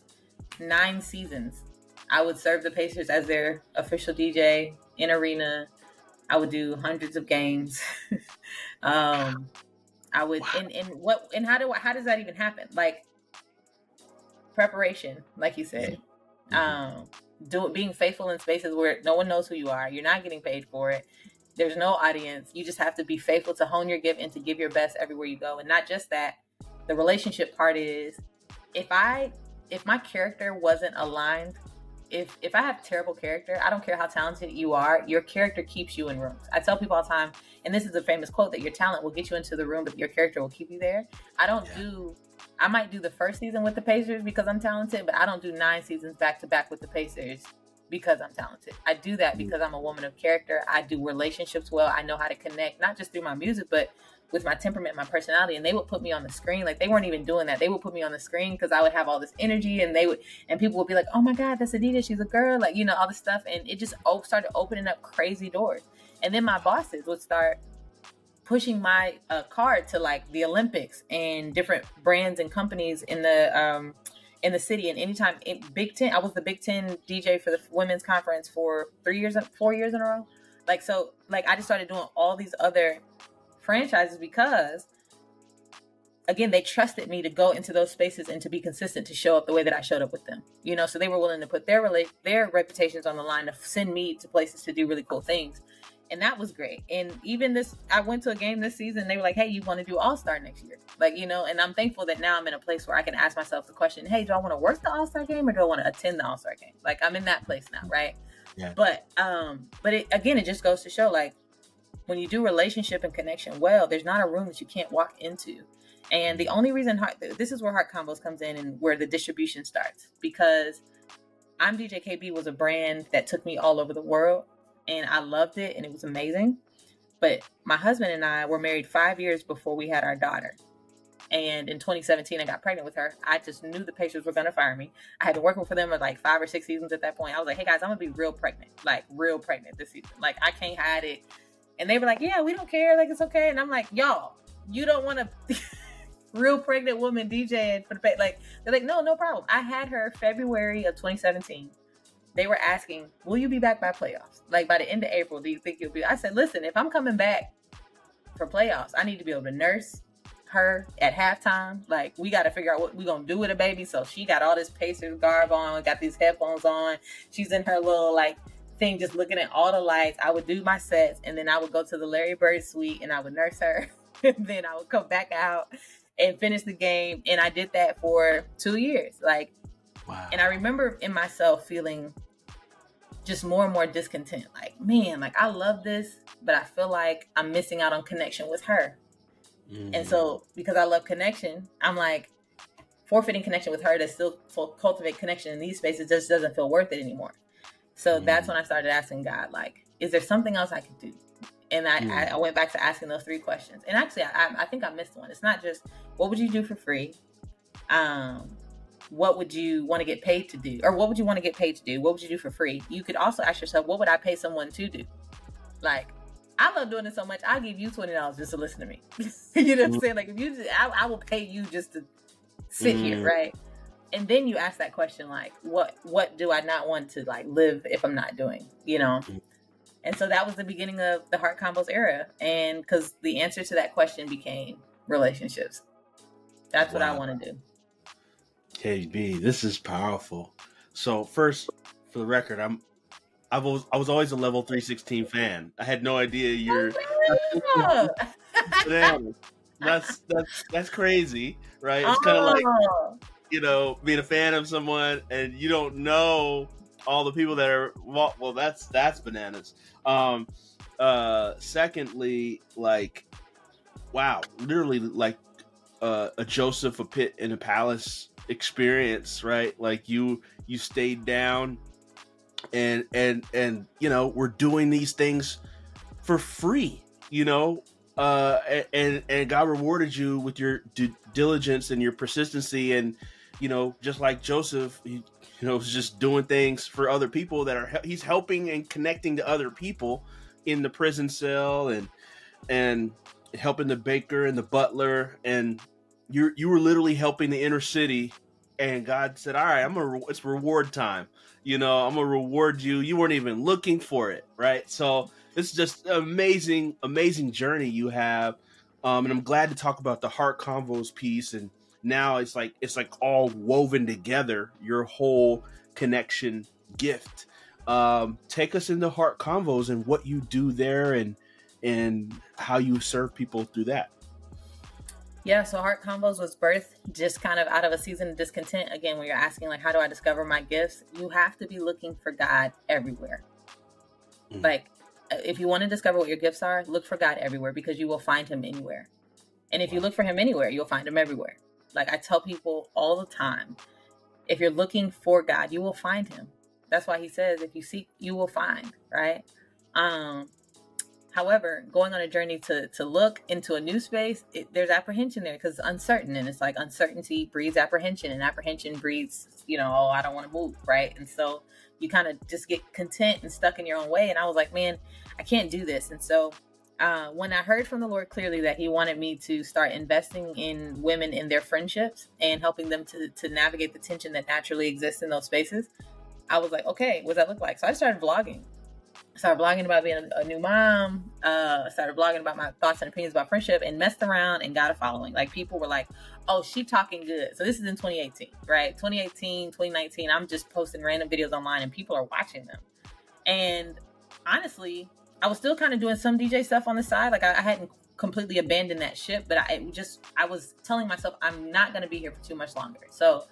nine seasons. I would serve the Pacers as their official DJ in arena. I would do hundreds of games. um, I would, wow. and, and what, and how do, how does that even happen? Like preparation, like you said, mm-hmm. um, do being faithful in spaces where no one knows who you are. You're not getting paid for it. There's no audience. You just have to be faithful to hone your gift and to give your best everywhere you go. And not just that, the relationship part is if I if my character wasn't aligned, if if I have terrible character, I don't care how talented you are, your character keeps you in rooms. I tell people all the time, and this is a famous quote that your talent will get you into the room, but your character will keep you there. I don't yeah. do I might do the first season with the Pacers because I'm talented, but I don't do nine seasons back to back with the Pacers because I'm talented. I do that mm. because I'm a woman of character. I do relationships well. I know how to connect, not just through my music, but with my temperament, my personality, and they would put me on the screen. Like they weren't even doing that. They would put me on the screen because I would have all this energy, and they would, and people would be like, "Oh my God, that's Adidja. She's a girl." Like you know all this stuff, and it just started opening up crazy doors. And then my bosses would start pushing my uh, card to like the Olympics and different brands and companies in the um, in the city. And anytime in Big Ten, I was the Big Ten DJ for the women's conference for three years, four years in a row. Like so, like I just started doing all these other franchises because again they trusted me to go into those spaces and to be consistent to show up the way that I showed up with them. You know, so they were willing to put their rela- their reputations on the line to send me to places to do really cool things. And that was great. And even this I went to a game this season, they were like, Hey, you want to do all star next year? Like, you know, and I'm thankful that now I'm in a place where I can ask myself the question, Hey, do I want to work the all star game or do I want to attend the all star game? Like I'm in that place now, right? Yeah. But um, but it again it just goes to show like when you do relationship and connection well, there's not a room that you can't walk into and the only reason heart, this is where Heart Convos comes in and where the distribution starts because I'm DJ KB was a brand that took me all over the world and I loved it and it was amazing. But my husband and I were married five years before we had our daughter. And in 2017, I got pregnant with her. I just knew the Pacers were going to fire me. I had been working for them for like five or six seasons at that point. I was like, hey guys, I'm going to be real pregnant, like real pregnant this season. Like, I can't hide it. And they were like, yeah, we don't care. Like, it's okay. And I'm like, y'all, you don't want to. real pregnant woman DJing for the like they're like no no problem I had her February of 2017 they were asking will you be back by playoffs like by the end of April do you think you'll be I said listen if I'm coming back for playoffs I need to be able to nurse her at halftime like we got to figure out what we're gonna do with a baby so she got all this Pacers garb on got these headphones on she's in her little like thing just looking at all the lights I would do my sets and then I would go to the Larry Bird suite and I would nurse her and then I would come back out and finish the game. And I did that for two years. Like, wow. and I remember in myself feeling just more and more discontent. Like, man, like I love this, but I feel like I'm missing out on connection with her. Mm. And so, because I love connection, I'm like forfeiting connection with her to still cultivate connection in these spaces just doesn't feel worth it anymore. So mm. that's when I started asking God, like, is there something else I could do? and I, I, I, went back to asking those three questions. And actually, I, I think I missed one. It's not just what would you do for free, um, what would you want to get paid to do, or what would you want to get paid to do? What would you do for free? You could also ask yourself, what would I pay someone to do? Like, I love doing it so much. I'll give you twenty dollars just to listen to me. you know what I'm mm-hmm. saying? Like, if you, just, I, I will pay you just to sit mm. here, right? And then you ask that question, like, what what do I not want to like live if I'm not doing? You know. And so that was the beginning of the Heart Convos era. And because the answer to that question became relationships. That's wow. what I want to do. KB, this is powerful. So first, for the record, I'm I was I was always a level 316 fan. I had no idea you're that's that's that's crazy, right? It's kind of like oh. You know being a fan of someone and you don't know all the people that are well, well that's that's bananas. Um, uh, secondly, like, wow, literally like uh, a Joseph a pit in a palace experience, right? Like you you stayed down and and and you know we're doing these things for free you know uh and and god rewarded you with your due diligence and your persistency and you know just like joseph he, you know, just doing things for other people that are he's helping and connecting to other people in the prison cell and and helping the baker and the butler and you you were literally helping the inner city and God said, "All right, I'm a it's reward time. You know, I'm gonna reward you. You weren't even looking for it, right? So it's just amazing, amazing journey you have, um, and I'm glad to talk about the heart convos piece and now it's like it's like all woven together your whole connection gift um take us into heart convos and what you do there and and how you serve people through that yeah, so Heart Convos was birthed just kind of out of a season of discontent. Again, when you're asking, like, how do I discover my gifts? You have to be looking for God everywhere. Mm. Like, if you want to discover what your gifts are, look for God everywhere because you will find Him anywhere. And if wow. you look for Him anywhere, you'll find Him everywhere. Like I tell people all the time, if you're looking for God, you will find him. That's why he says if you seek, you will find, right? Um however, going on a journey to to look into a new space, it, there's apprehension there because it's uncertain and it's like uncertainty breeds apprehension and apprehension breeds, you know, oh, I don't want to move, right? And so you kind of just get content and stuck in your own way and I was like, man, I can't do this. And so uh, when I heard from the Lord clearly that He wanted me to start investing in women in their friendships and helping them to to navigate the tension that naturally exists in those spaces, I was like, okay, what does that look like? So I started vlogging. I started blogging about being a, a new mom. Uh, started blogging about my thoughts and opinions about friendship, and messed around and got a following. Like people were like, "Oh, she talking good." So this is in 2018, right? 2018, 2019. I'm just posting random videos online, and people are watching them. And honestly, I was still kind of doing some DJ stuff on the side. Like I, I hadn't completely abandoned that ship, but I just I was telling myself I'm not to be here for too much longer. So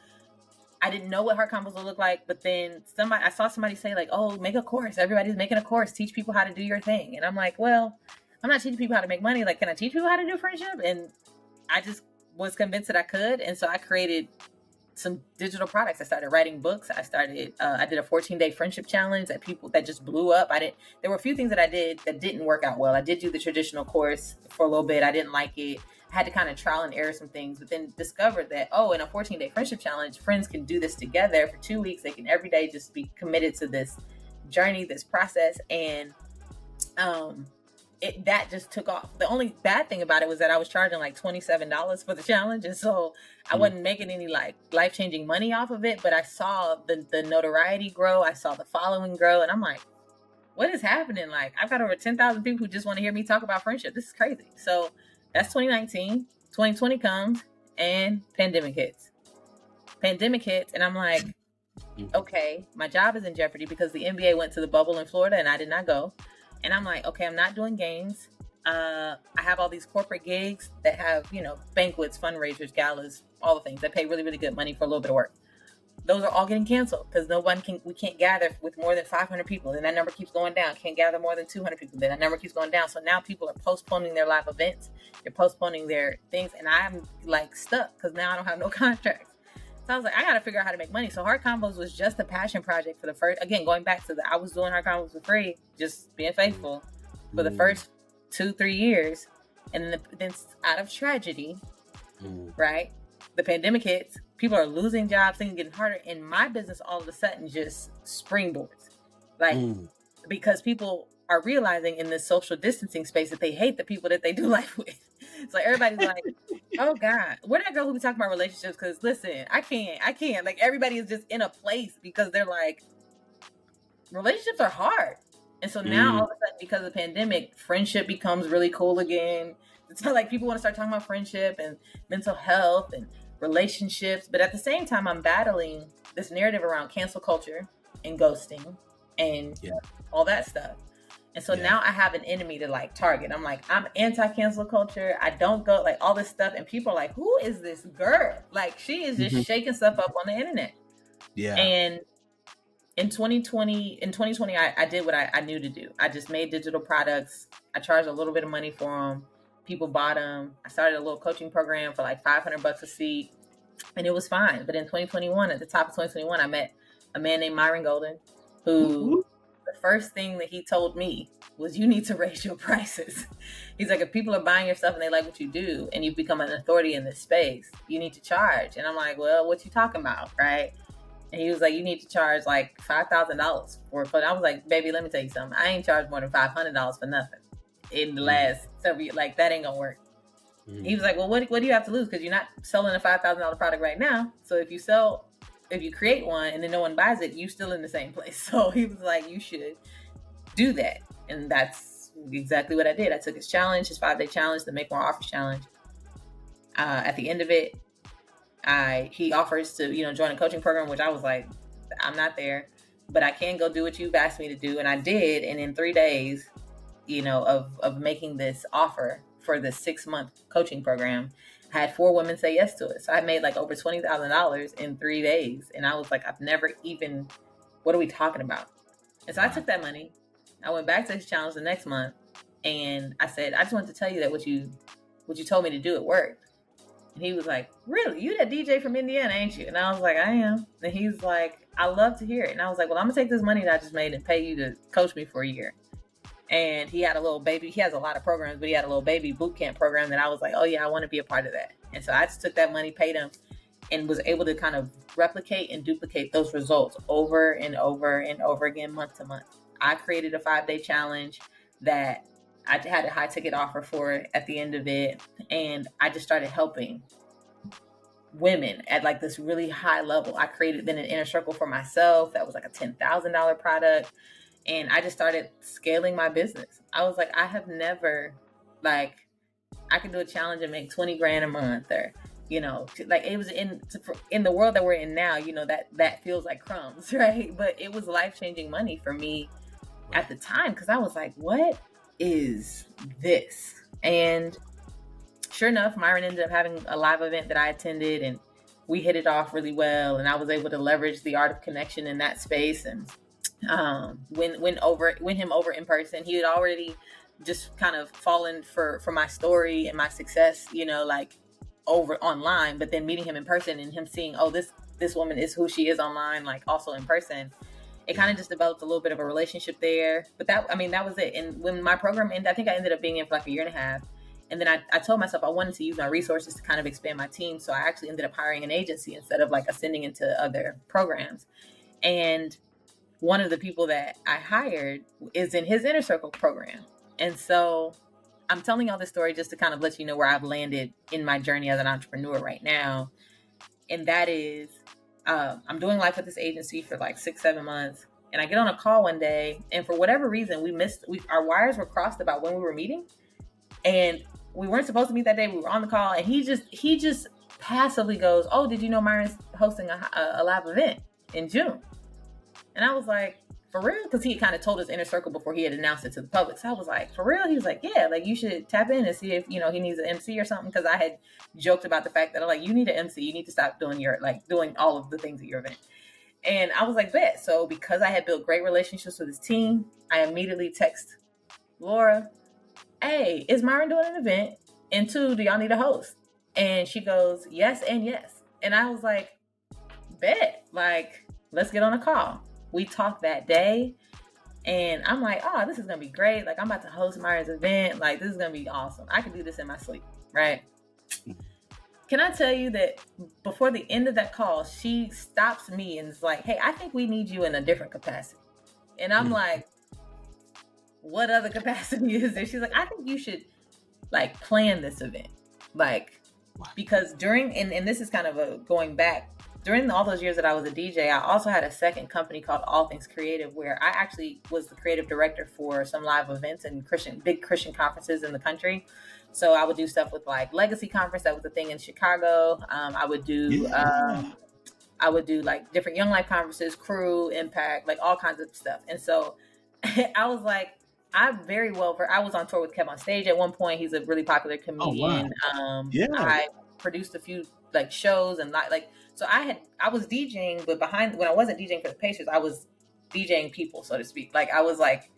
I didn't know what heart convos would look like, but then somebody I saw somebody say like, "Oh, make a course. Everybody's making a course. Teach people how to do your thing." And I'm like, "Well, I'm not teaching people how to make money. Like, can I teach people how to do friendship?" And I just was convinced that I could, and so I created some digital products. I started writing books. I started. Uh, I did a 14 day friendship challenge that people that just blew up. I didn't. There were a few things that I did that didn't work out well. I did do the traditional course for a little bit. I didn't like it. I had to kind of trial and error some things, but then discovered that oh, in a 14 day friendship challenge, friends can do this together for two weeks. They can every day just be committed to this journey, this process, and um it that just took off. The only bad thing about it was that I was charging like twenty seven dollars for the challenge, and so I mm. wasn't making any like life changing money off of it. But I saw the the notoriety grow, I saw the following grow, and I'm like, what is happening? Like I've got over ten thousand people who just want to hear me talk about friendship. This is crazy. So that's 2019. 2020 comes and pandemic hits. Pandemic hits, and I'm like, mm. okay, my job is in jeopardy because the NBA went to the bubble in Florida and I did not go. And I'm like, okay, I'm not doing games. Uh, I have all these corporate gigs that have, you know, banquets, fundraisers, galas, all the things that pay really, really good money for a little bit of work. Those are all getting canceled because no one can, we can't gather with more than 500 people. And that number keeps going down. Can't gather more than 200 people. Then that number keeps going down. So now people are postponing their live events. They're postponing their things. And I'm like stuck because now I don't have no contracts. So I was like, I gotta figure out how to make money. So Heart Convos was just a passion project for the first. Again, going back to the, I was doing Heart Convos for free, just being faithful for the mm. first two, three years, and then, the, then out of tragedy, mm. right? The pandemic hits. People are losing jobs, things getting harder, and my business all of a sudden just springboards, like mm. because people are realizing in this social distancing space that they hate the people that they do life with. So everybody's like, "Oh God, where did I go? Who be talking about relationships?" Because listen, I can't, I can't. Like everybody is just in a place because they're like, relationships are hard, and so now mm. all of a sudden, because of the pandemic, friendship becomes really cool again. It's not like people want to start talking about friendship and mental health and relationships, but at the same time, I'm battling this narrative around cancel culture and ghosting and yeah. all that stuff. And so yeah. now I have an enemy to like target. I'm like, I'm anti cancel culture. I don't go like all this stuff. And people are like, who is this girl? Like, she is just mm-hmm. shaking stuff up on the internet. Yeah. And in 2020, in 2020, I, I did what I, I knew to do. I just made digital products. I charged a little bit of money for them. People bought them. I started a little coaching program for like 500 bucks a seat. And it was fine. But in 2021, at the top of 2021, I met a man named Myron Golden who. Mm-hmm first thing that he told me was you need to raise your prices. He's like, if people are buying your stuff and they like what you do and you've become an authority in this space, you need to charge. And I'm like, well, what you talking about? Right. And he was like, you need to charge like $5,000 for it. But I was like, baby, let me tell you something. I ain't charged more than $500 for nothing in the mm. last several years. Like, that ain't gonna work. Mm. He was like, well, what, what do you have to lose? Because you're not selling a $5,000 product right now. So if you sell if you create one and then no one buys it, you're still in the same place. So he was like, you should do that. And that's exactly what I did. I took his challenge, his five day challenge, the Make More Offers challenge. Uh, at the end of it, I he offers to you know join a coaching program, which I was like, I'm not there, but I can go do what you've asked me to do, and I did. And in three days, you know, of of making this offer for the six month coaching program, had four women say yes to it. So I made like over twenty thousand dollars in three days, and I was like, I've never even. What are we talking about? And so I took that money. I went back to his challenge the next month, and I said, I just wanted to tell you that what you what you told me to do, it worked. And he was like, Really? You that DJ from Indiana, ain't you? And I was like, I am. And he's like, I love to hear it. And I was like, Well, I'm gonna take this money that I just made and pay you to coach me for a year and he had a little baby. He has a lot of programs, but he had a little baby boot camp program that I was like, oh yeah, I want to be a part of that. And so I just took that money, paid him, and was able to kind of replicate and duplicate those results over and over and over again, month to month. I created a five day challenge that I had a high ticket offer for at the end of it. And I just started helping women at like this really high level. I created then an inner circle for myself that was like a $10,000 product. And I just started scaling my business. I was like, I have never, like, I could do a challenge and make 20 grand a month or, you know, like it was in in the world that we're in now, you know, that that feels like crumbs, right? But it was life-changing money for me at the time because I was like, what is this? And sure enough, Myron ended up having a live event that I attended and we hit it off really well. And I was able to leverage the art of connection in that space and um, win, win over, win him over in person. He had already just kind of fallen for, for my story and my success, you know, like over online, but then meeting him in person and him seeing, oh, this, this woman is who she is online, like also in person it kind of just developed a little bit of a relationship there. But that, I mean, that was it. And when my program ended, I think I ended up being in for like a year and a half. And then I, I told myself I wanted to use my resources to kind of expand my team. So I actually ended up hiring an agency instead of like ascending into other programs. And one of the people that I hired is in his inner circle program. And so I'm telling y'all this story just to kind of let you know where I've landed in my journey as an entrepreneur right now. And that is uh, I'm doing life with this agency for like six, seven months. And I get on a call one day, and for whatever reason, we missed, we, our wires were crossed about when we were meeting. And we weren't supposed to meet that day. We were on the call, and he just, he just passively goes, Oh, did you know Myron's hosting a, a, a live event in June? And I was like, for real? Because he kind of told his inner circle before he had announced it to the public. So I was like, for real? He was like, yeah, like you should tap in and see if, you know, he needs an MC or something. Because I had joked about the fact that I'm like, you need an MC. You need to stop doing your, like, doing all of the things at your event. And I was like, bet. So because I had built great relationships with his team, I immediately text Laura, hey, is Myron doing an event? And two, do y'all need a host? And she goes, yes and yes. And I was like, bet. Like, let's get on a call we talked that day and I'm like, oh, this is gonna be great. Like I'm about to host Myron's event. Like this is gonna be awesome. I can do this in my sleep, right? Can I tell you that before the end of that call, she stops me and is like, hey, I think we need you in a different capacity. And I'm mm. like, what other capacity is there? She's like, I think you should like plan this event. Like, because during and, and this is kind of a going back during all those years that I was a DJ, I also had a second company called All Things Creative, where I actually was the creative director for some live events and Christian big Christian conferences in the country. So I would do stuff with like Legacy Conference, that was a thing in Chicago. Um, I would do, yeah. um, I would do like different Young Life conferences, Cru, Impact, like all kinds of stuff. And so I was like, I'm very well for. I was on tour with KevOnStage at one point. He's a really popular comedian. Oh, wow. um, yeah. I produced a few like shows and like like so I had I was DJing, but behind when I wasn't DJing for the Pacers, I was DJing people, so to speak. Like I was like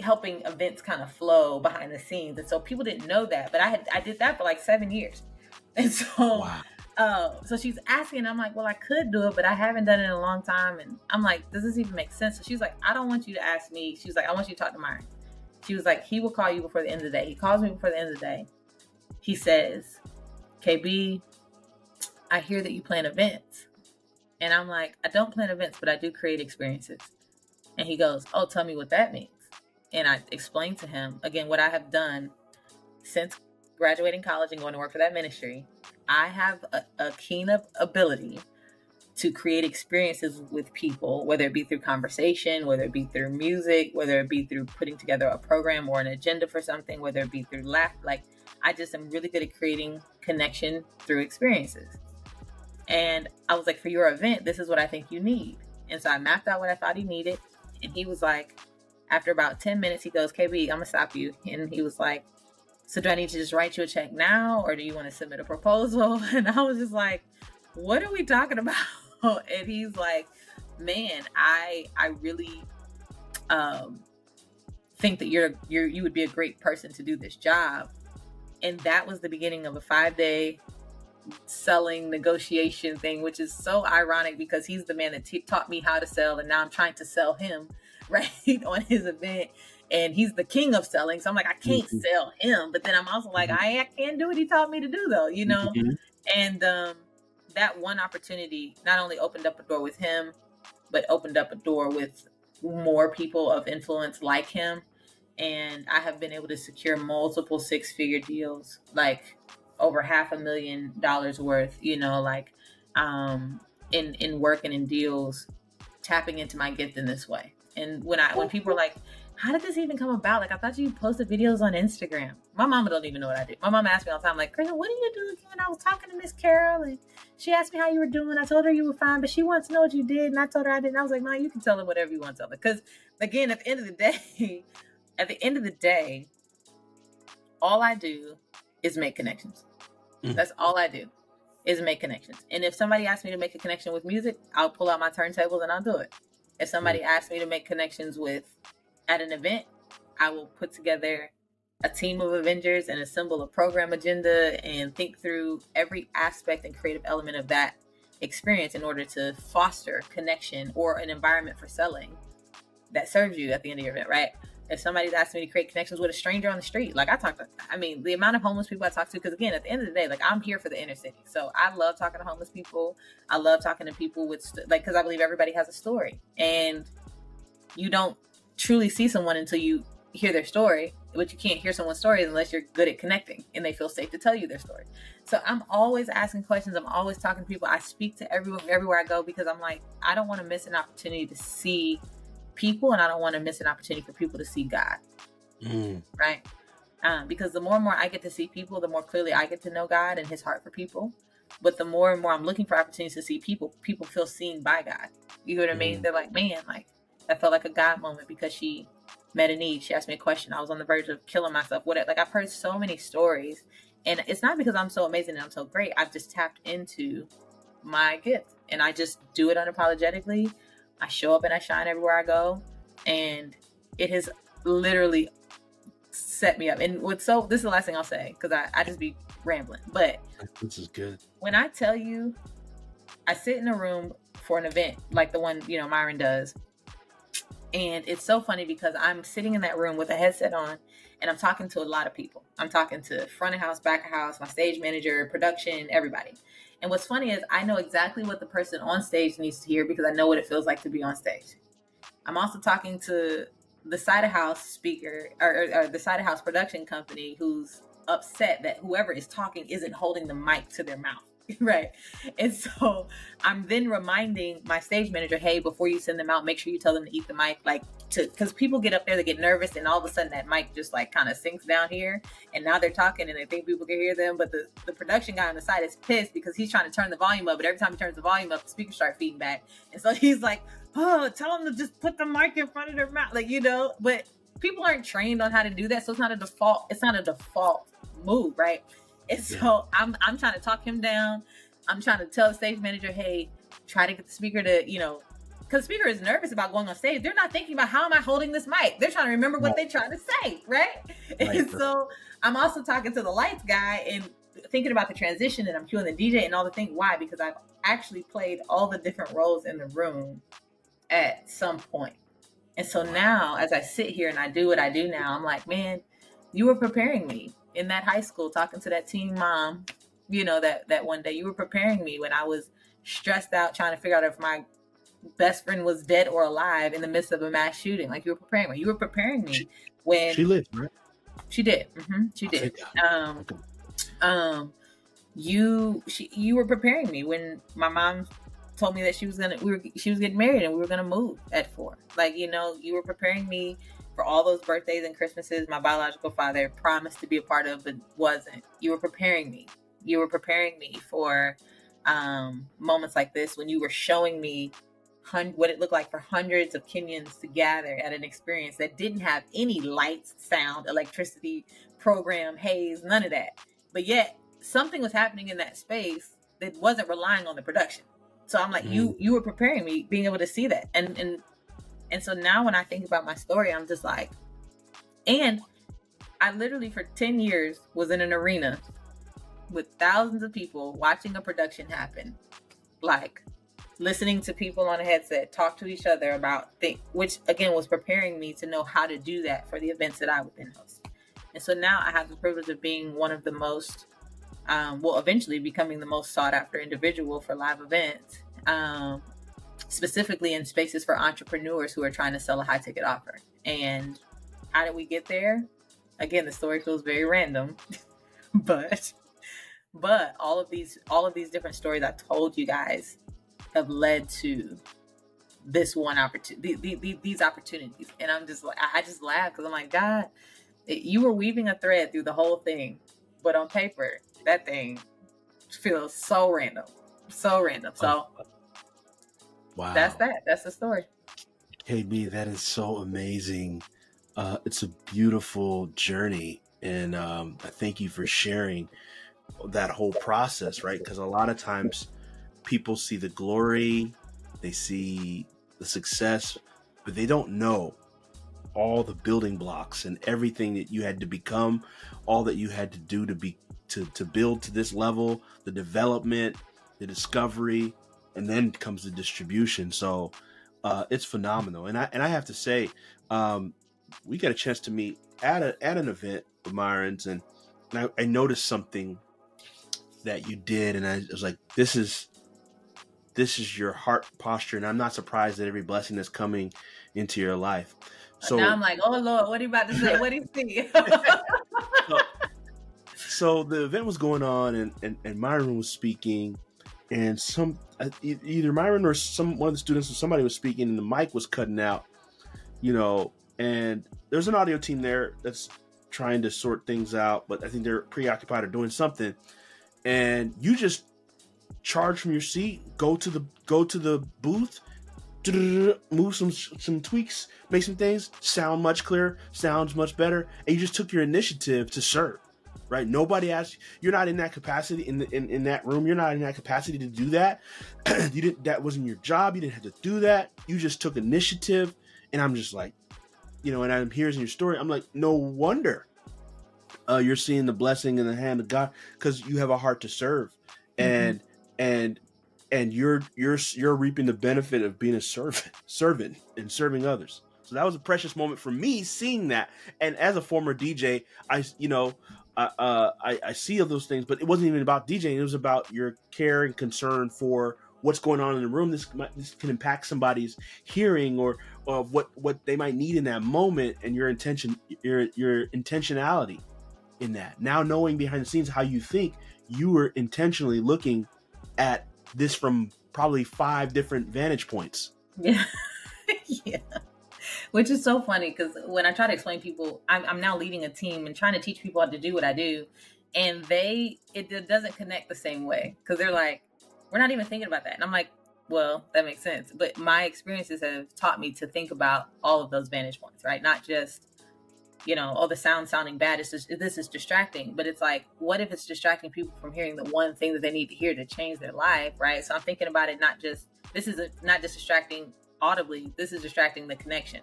helping events kind of flow behind the scenes, and so people didn't know that. But I had I did that for like seven years, and so. Wow. Uh, so she's asking, I'm like, well, I could do it, but I haven't done it in a long time. And I'm like, does this even make sense? So she's like, I don't want you to ask me. She's like, I want you to talk to Myron. She was like, he will call you before the end of the day. He calls me before the end of the day. He says, KB, I hear that you plan events. And I'm like, I don't plan events, but I do create experiences. And he goes, Oh, tell me what that means. And I explained to him again what I have done since graduating college and going to work for that ministry. I have a, a keen ability to create experiences with people, whether it be through conversation, whether it be through music, whether it be through putting together a program or an agenda for something, whether it be through laugh. Like, I just am really good at creating connection through experiences. And I was like, for your event, this is what I think you need. And so I mapped out what I thought he needed. And he was like, after about 10 minutes, he goes, KB, I'm going to stop you. And he was like, so do I need to just write you a check now or do you want to submit a proposal? And I was just like, what are we talking about? And he's like, man, I I really um think that you're you're you would be a great person to do this job. And that was the beginning of a five day selling negotiation thing, which is so ironic because he's the man that t- taught me how to sell, and now I'm trying to sell him right on his event. And he's the king of selling. So I'm like, I can't mm-hmm. sell him. But then I'm also like, mm-hmm. I, I can't do what he taught me to do, though, you know? Mm-hmm. And um, that one opportunity not only opened up a door with him, but opened up a door with more people of influence like him. and I have been able to secure multiple six figure deals, like over half a million dollars worth, you know, like um, in in work and in deals, tapping into my gift in this way. And when I when people are like, how did this even come about? Like, I thought you posted videos on Instagram. My mama don't even know what I do. My mom asked me all the time, like, Kristen, what do you do again? I was talking to Miss Carol and she asked me how you were doing. I told her you were fine, but she wants to know what you did. And I told her I didn't. I was like, Mom, you can tell her whatever you want to tell her. Because, again, at the end of the day, at the end of the day, all I do is make connections. Mm. That's all I do is make connections. And if somebody asks me to make a connection with music, I'll pull out my turntables and I'll do it. If somebody mm. asks me to make connections with at an event, I will put together a team of Avengers and assemble a program agenda and think through every aspect and creative element of that experience in order to foster connection or an environment for selling that serves you at the end of your event, right? If somebody's asking me to create connections with a stranger on the street, like I talk to, I mean, the amount of homeless people I talk to, because again, at the end of the day, like I'm here for the inner city. So I love talking to homeless people. I love talking to people with, like, because I believe everybody has a story. And you don't truly see someone until you hear their story, but you can't hear someone's story unless you're good at connecting and they feel safe to tell you their story. So I'm always asking questions. I'm always talking to people. I speak to everyone everywhere I go because I'm like, I don't want to miss an opportunity to see people, and I don't want to miss an opportunity for people to see God. Mm. Right? Um, because the more and more I get to see people, the more clearly I get to know God and His heart for people. But the more and more I'm looking for opportunities to see people, people feel seen by God. You know what I mean? Mm. They're like, man, like that felt like a God moment because she met a need. She asked me a question. I was on the verge of killing myself. What? Like I've heard so many stories, and it's not because I'm so amazing and I'm so great. I've just tapped into my gift, and I just do it unapologetically. I show up and I shine everywhere I go. And it has literally set me up. And what's so this is the last thing I'll say because I, I just be rambling. But this is good. When I tell you I sit in a room for an event like the one, you know, Myron does. And it's so funny because I'm sitting in that room with a headset on and I'm talking to a lot of people. I'm talking to front of house, back of house, my stage manager, production, everybody. And what's funny is I know exactly what the person on stage needs to hear because I know what it feels like to be on stage. I'm also talking to the side of house speaker or, or, the side of house production company who's upset that whoever is talking isn't holding the mic to their mouth. right. And so I'm then reminding my stage manager, hey, before you send them out, make sure you tell them to eat the mic. Like to because people get up there, they get nervous, and all of a sudden that mic just like kind of sinks down here. And now they're talking and they think people can hear them. But the, the production guy on the side is pissed because he's trying to turn the volume up, but every time he turns the volume up, the speakers start feeding back. And so he's like, Oh, tell them to just put the mic in front of their mouth. Like, you know, but people aren't trained on how to do that. So it's not a default, it's not a default move, right? And so I'm I'm trying to talk him down. I'm trying to tell the stage manager, hey, try to get the speaker to, you know, because the speaker is nervous about going on stage. They're not thinking about how am I holding this mic. They're trying to remember what they're trying to say, right? right. And so I'm also talking to the lights guy and thinking about the transition and I'm cueing the DJ and all the things. Why? Because I've actually played all the different roles in the room at some point. And so now as I sit here and I do what I do now, I'm like, man, you were preparing me in that high school talking to that teen mom, you know, that that one day you were preparing me when I was stressed out trying to figure out if my best friend was dead or alive in the midst of a mass shooting. Like you were preparing me. You were preparing me she, when she lived, right? She did. Mm-hmm, she did. Um, okay. um, you she you were preparing me when my mom told me that she was gonna we were she was getting married and we were gonna move at four. Like you know, you were preparing me for all those birthdays and Christmases my biological father promised to be a part of, but wasn't. You were preparing me. You were preparing me for um, moments like this when you were showing me hun- what it looked like for hundreds of Kenyans to gather at an experience that didn't have any lights, sound, electricity, program, haze, none of that. But yet something was happening in that space that wasn't relying on the production. So I'm like, mm. you you were preparing me, being able to see that, and and and so now when I think about my story, I'm just like, and I literally for 10 years was in an arena with thousands of people watching a production happen. Like listening to people on a headset talk to each other about things, which again was preparing me to know how to do that for the events that I would then host. And so now I have the privilege of being one of the most, um, well, eventually becoming the most sought after individual for live events. Um, specifically in spaces for entrepreneurs who are trying to sell a high ticket offer. And how did we get there? Again, the story feels very random, but but all of these all of these different stories I told you guys have led to this one opportunity, the, the, these opportunities, and I'm just like I just laugh because I'm like God, you were weaving a thread through the whole thing, but on paper that thing feels so random, so random. So wow, that's that. That's the story. KB, that is so amazing. Uh, it's a beautiful journey, and um, I thank you for sharing that whole process, right? Because a lot of times people see the glory, they see the success, but they don't know all the building blocks and everything that you had to become, all that you had to do to be to to build to this level, the development, the discovery, and then comes the distribution. So uh, it's phenomenal. And I and I have to say, um, we got a chance to meet at a at an event with Myron's, and, and I, I noticed something that you did, and I was like, this is this is your heart posture, and I'm not surprised that every blessing that's coming into your life. So now I'm like, oh Lord, what are you about to say? What do you see? so, so, the event was going on, and, and and Myron was speaking, and some either Myron or some one of the students or somebody was speaking, and the mic was cutting out, you know, and there's an audio team there that's trying to sort things out, but I think they're preoccupied or doing something, and you just charge from your seat, go to the go to the booth, move some some tweaks, make some things sound much clearer, sounds much better, and you just took your initiative to serve. Right? Nobody asked. You're not in that capacity in the, in, in that room. You're not in that capacity to do that. you didn't. That wasn't your job. You didn't have to do that. You just took initiative. And I'm just like, you know, and I'm hearing your story. I'm like, no wonder uh, you're seeing the blessing in the hand of God because you have a heart to serve, mm-hmm. and and and you're you're you're reaping the benefit of being a servant servant and serving others so that was a precious moment for me seeing that and as a former dj i you know uh, I, I see all those things but it wasn't even about djing it was about your care and concern for what's going on in the room this this can impact somebody's hearing or of what what they might need in that moment and your intention your your intentionality in that now knowing behind the scenes how you think you were intentionally looking at this from probably five different vantage points. Yeah. yeah. Which is so funny because when I try to explain people, I'm, I'm, now leading a team and trying to teach people how to do what I do. And they, it, it doesn't connect the same way because they're like, we're not even thinking about that. And I'm like, well, that makes sense. But my experiences have taught me to think about all of those vantage points, right? Not just you know, all the sound sounding bad. It's just, this is distracting. But it's like, what if it's distracting people from hearing the one thing that they need to hear to change their life, right? So I'm thinking about it not just this is a, not just distracting audibly. This is distracting the connection.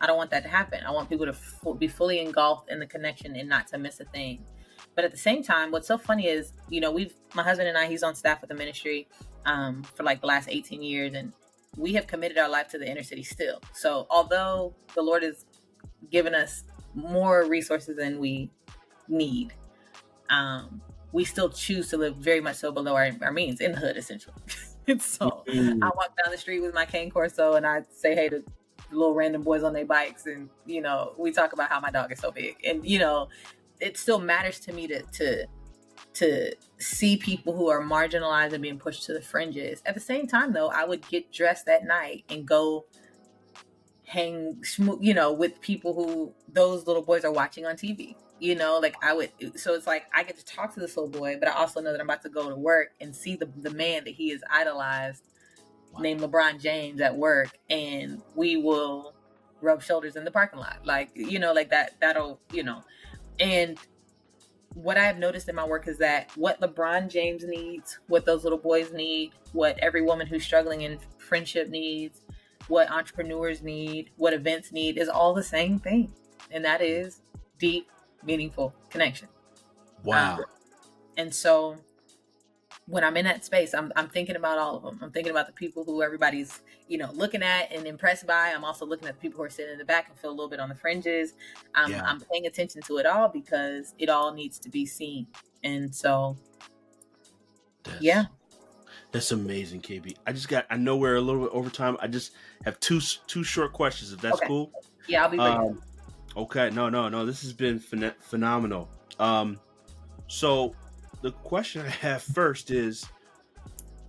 I don't want that to happen. I want people to f- be fully engulfed in the connection and not to miss a thing. But at the same time, what's so funny is, you know, we've my husband and I, he's on staff with the ministry um, for like the last 18 years, and we have committed our life to the inner city still. So although the Lord has given us more resources than we need. Um, we still choose to live very much so below our, our means in the hood, essentially. so mm-hmm. I walk down the street with my cane corso and I say hey to little random boys on their bikes, and you know we talk about how my dog is so big, and you know it still matters to me to to to see people who are marginalized and being pushed to the fringes. At the same time, though, I would get dressed that night and go hang, you know, with people who those little boys are watching on TV. You know, like I would. So it's like I get to talk to this little boy, but I also know that I'm about to go to work and see the the man that he is idolized, wow. named LeBron James, at work, and we will rub shoulders in the parking lot, like you know, like that. That'll you know, and what I've noticed in my work is that what LeBron James needs, what those little boys need, what every woman who's struggling in friendship needs, what entrepreneurs need, what events need is all the same thing. And that is deep, meaningful connection. Wow. Um, and so when I'm in that space, I'm, I'm thinking about all of them. I'm thinking about the people who everybody's, you know, looking at and impressed by. I'm also looking at the people who are sitting in the back and feel a little bit on the fringes. Um, yeah. I'm paying attention to it all because it all needs to be seen. And so, That's, yeah, that's amazing, KB. I just got. I know we're a little bit over time. I just have two two short questions, if that's okay. cool. Yeah, I'll be. Um, Okay, no, no, no. This has been phen- phenomenal. Um, so the question I have first is,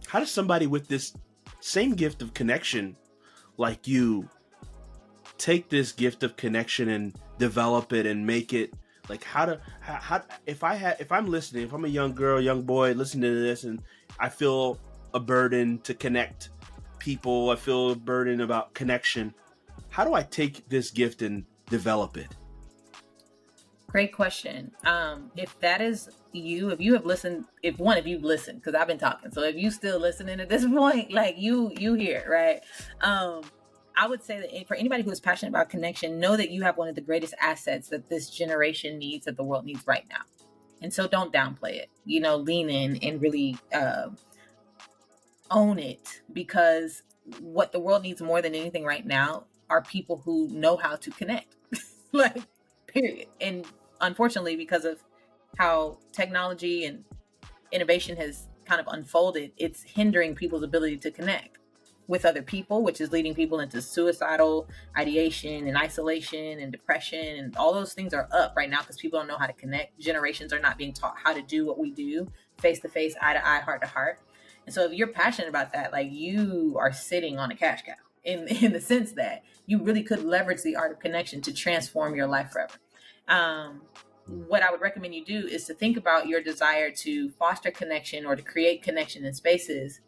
how does somebody with this same gift of connection, like you, take this gift of connection and develop it and make it like how to how, how if I had if I'm listening, if I'm a young girl, young boy listening to this, and I feel a burden to connect people, I feel a burden about connection. How do I take this gift and develop it? Great question. Um, if that is you, if you have listened, if one of you listened, because I've been talking, so if you still listening at this point, like you, you here, right? Um, I would say that for anybody who is passionate about connection, know that you have one of the greatest assets that this generation needs, that the world needs right now. And so don't downplay it. You know, lean in and really uh, own it because what the world needs more than anything right now are people who know how to connect. like, period. And unfortunately, because of how technology and innovation has kind of unfolded, it's hindering people's ability to connect with other people, which is leading people into suicidal ideation and isolation and depression. And all those things are up right now because people don't know how to connect. Generations are not being taught how to do what we do face to face, eye to eye, heart to heart. And so if you're passionate about that, like you are sitting on a cash cow in, in the sense that you really could leverage the art of connection to transform your life forever. Um, what I would recommend you do is to think about your desire to foster connection or to create connection in spaces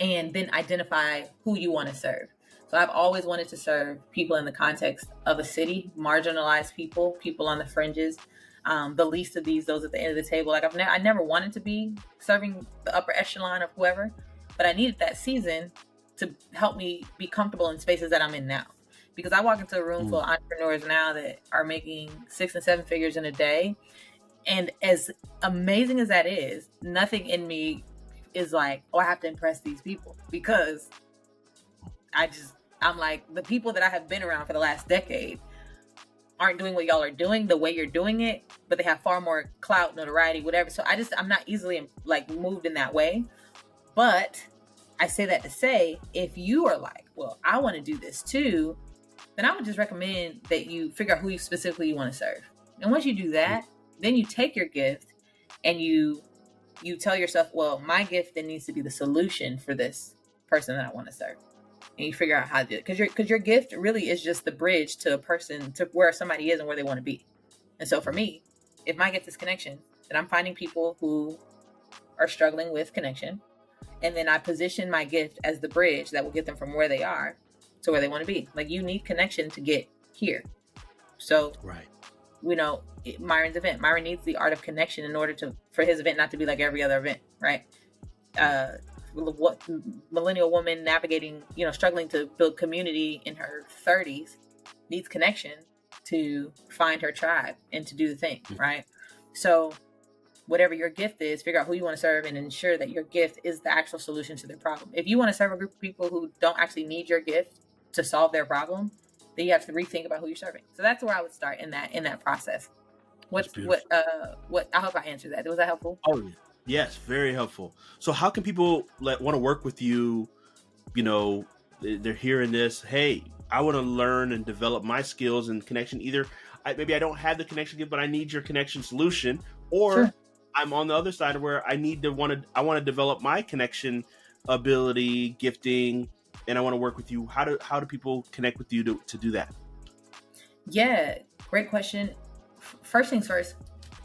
and then identify who you want to serve. So I've always wanted to serve people in the context of a city, marginalized people, people on the fringes, um, the least of these, those at the end of the table. Like I've never, I never wanted to be serving the upper echelon of whoever, but I needed that season to help me be comfortable in spaces that I'm in now. Because I walk into a room mm. full of entrepreneurs now that are making six and seven figures in a day. And as amazing as that is, nothing in me is like, oh, I have to impress these people because I just, I'm like, the people that I have been around for the last decade aren't doing what y'all are doing the way you're doing it, but they have far more clout, notoriety, whatever. So I just, I'm not easily like moved in that way. But I say that to say, if you are like, well, I want to do this too, then I would just recommend that you figure out who you specifically you want to serve. And once you do that, then you take your gift and you you tell yourself, well, my gift then needs to be the solution for this person that I want to serve. And you figure out how to do it. Because your because your gift really is just the bridge to a person to where somebody is and where they want to be. And so for me, if my gift is connection, then I'm finding people who are struggling with connection. And then I position my gift as the bridge that will get them from where they are to where they want to be. Like you need connection to get here. So right you know Myron's event. Myron needs the art of connection in order to for his event not to be like every other event, right? Uh, what millennial woman navigating, you know, struggling to build community in her 30s needs connection to find her tribe and to do the thing, mm-hmm. right? So, whatever your gift is, figure out who you want to serve and ensure that your gift is the actual solution to their problem. If you want to serve a group of people who don't actually need your gift to solve their problem, then you have to rethink about who you're serving. So that's where I would start in that in that process. What's what uh what I hope I answered that. Was that helpful? Oh yes, very helpful. So how can people let want to work with you? You know, they're hearing this. Hey, I want to learn and develop my skills and connection. Either I, maybe I don't have the connection, gift, but I need your connection solution, or sure. I'm on the other side where I need to want to I want to develop my connection ability, gifting, and I want to work with you, how do how do people connect with you to, to do that? Yeah, great question. First things first,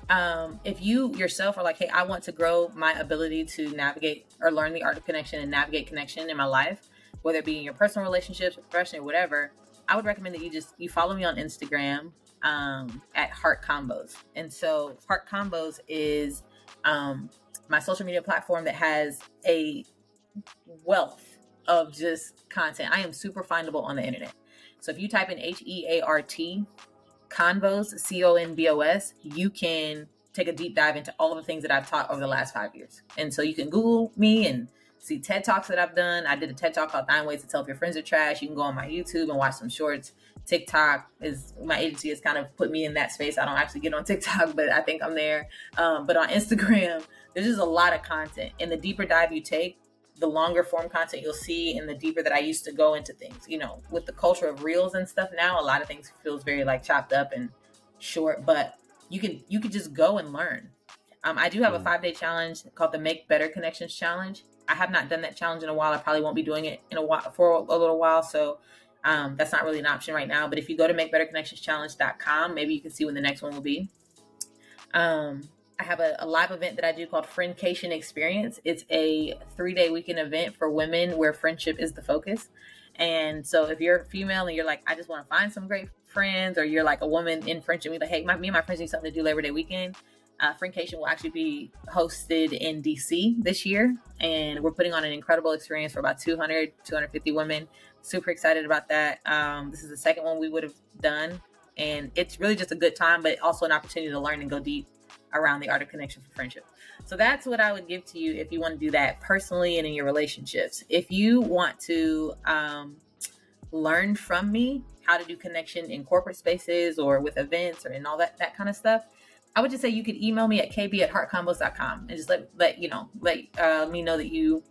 um, if you yourself are like, hey, I want to grow my ability to navigate or learn the art of connection and navigate connection in my life, whether it be in your personal relationships, professional, or whatever, I would recommend that you just you follow me on Instagram um, at Heart Convos. And so Heart Convos is um, my social media platform that has a wealth of just content. I am super findable on the internet. So if you type in H E A R T Convos, C O N V O S, you can take a deep dive into all of the things that I've taught over the last five years. And so you can Google me and see TED Talks that I've done. I did a TED Talk called Nine Ways to Tell If Your Friends Are Trash. You can go on my YouTube and watch some shorts. TikTok is my agency has kind of put me in that space. I don't actually get on TikTok, but I think I'm there. Um, but on Instagram, there's just a lot of content. And the deeper dive you take, the longer form content you'll see and the deeper that I used to go into things. You know, with the culture of reels and stuff now, a lot of things feels very like chopped up and short, but you can you can just go and learn. Um, I do have a mm. five day challenge called the Make Better Connections Challenge. I have not done that challenge in a while. I probably won't be doing it in a while for a little while. So um, that's not really an option right now. But if you go to makebetterconnectionschallenge.com, maybe you can see when the next one will be. Um, I have a, a, live event that I do called Friendcation Experience. It's a three day weekend event for women where friendship is the focus. And so if you're female and you're like, I just want to find some great friends, or you're like a woman in friendship, you're like, hey, my, me and my friends need something to do Labor Day weekend. Uh, Friendcation will actually be hosted in DC this year, and we're putting on an incredible experience for about 200, 250 women. Super excited about that. Um, this is the second one we would have done, and it's really just a good time, but also an opportunity to learn and go deep around the art of connection for friendship. So that's what I would give to you if you want to do that personally and in your relationships. If you want to um, learn from me how to do connection in corporate spaces or with events or in all that that kind of stuff, I would just say you could email me at kb at heartconvos.com and just let let you know let uh, me know that you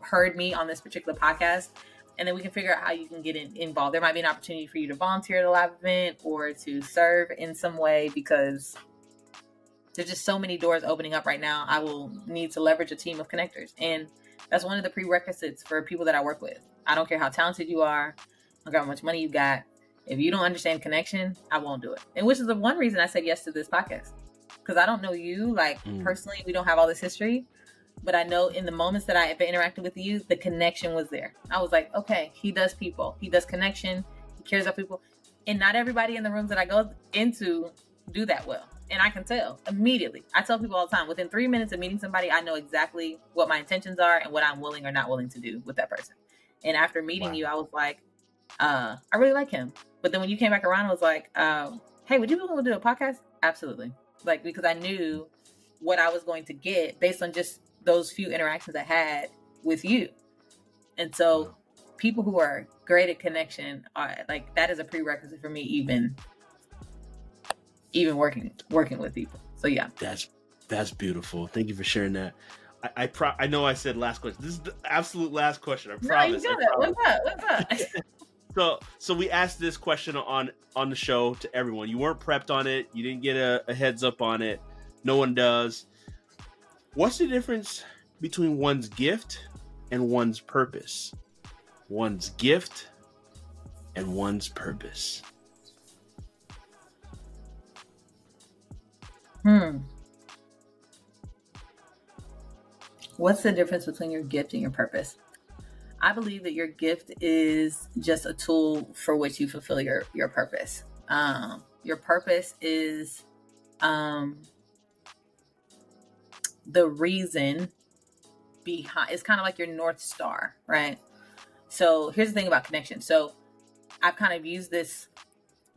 heard me on this particular podcast and then we can figure out how you can get in, involved. There might be an opportunity for you to volunteer at a live event or to serve in some way because there's just so many doors opening up right now. I will need to leverage a team of connectors. And that's one of the prerequisites for people that I work with. I don't care how talented you are, I don't care how much money you got. If you don't understand connection, I won't do it. And which is the one reason I said yes to this podcast. Because I don't know you, like mm. personally, we don't have all this history. But I know in the moments that I have interacted with you, the connection was there. I was like, okay, he does people. He does connection. He cares about people. And not everybody in the rooms that I go into do that well and I can tell immediately. I tell people all the time within three minutes of meeting somebody, I know exactly what my intentions are and what I'm willing or not willing to do with that person. And after meeting wow. you, I was like, uh, I really like him. But then when you came back around, I was like, um, hey, would you be willing to do a podcast? Absolutely. Like, because I knew what I was going to get based on just those few interactions I had with you. And so people who are great at connection are like, that is a prerequisite for me, even even working working with people. So yeah, that's that's beautiful. Thank you for sharing that. I I, pro- I know I said last question. This is the absolute last question. I promise. No, you got it. What's up? What's up? so so we asked this question on on the show to everyone. You weren't prepped on it. You didn't get a, a heads up on it. No one does. What's the difference between one's gift and one's purpose? One's gift and one's purpose. Hmm. What's the difference between your gift and your purpose? I believe that your gift is just a tool for which you fulfill your your purpose. Um, your purpose is um, the reason behind. It's kind of like your north star, right? So here's the thing about connection. So I've kind of used this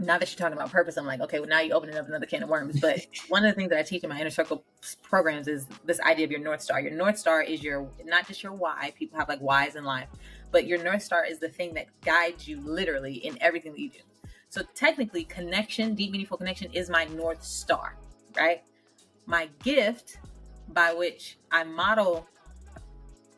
now that you're talking about purpose, I'm like, okay, well, now you're opening up another can of worms. But one of the things that I teach in my inner circle programs is this idea of your North Star. Your North Star is your, not just your why, people have like whys in life, but your North Star is the thing that guides you literally in everything that you do. So technically, connection, deep, meaningful connection is my North Star, right? My gift by which I model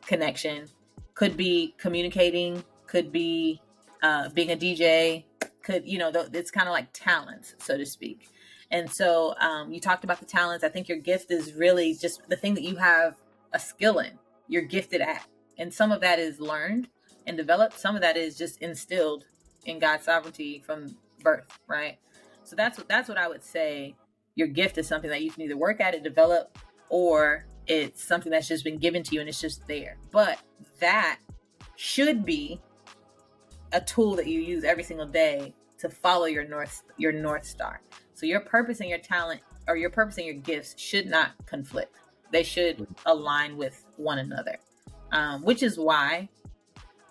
connection could be communicating, could be uh, being a DJ, could you know it's kind of like talents so to speak. And so um, you talked about the talents. I think your gift is really just the thing that you have a skill in. You're gifted at. And some of that is learned and developed. Some of that is just instilled in god's sovereignty from birth right? So that's what that's what i would say. Your gift is something that you can either work at it develop or it's something that's just been given to you and it's just there. But that should be a tool that you use every single day to follow your north your north star. So your purpose and your talent or your purpose and your gifts should not conflict. They should align with one another. Um, which is why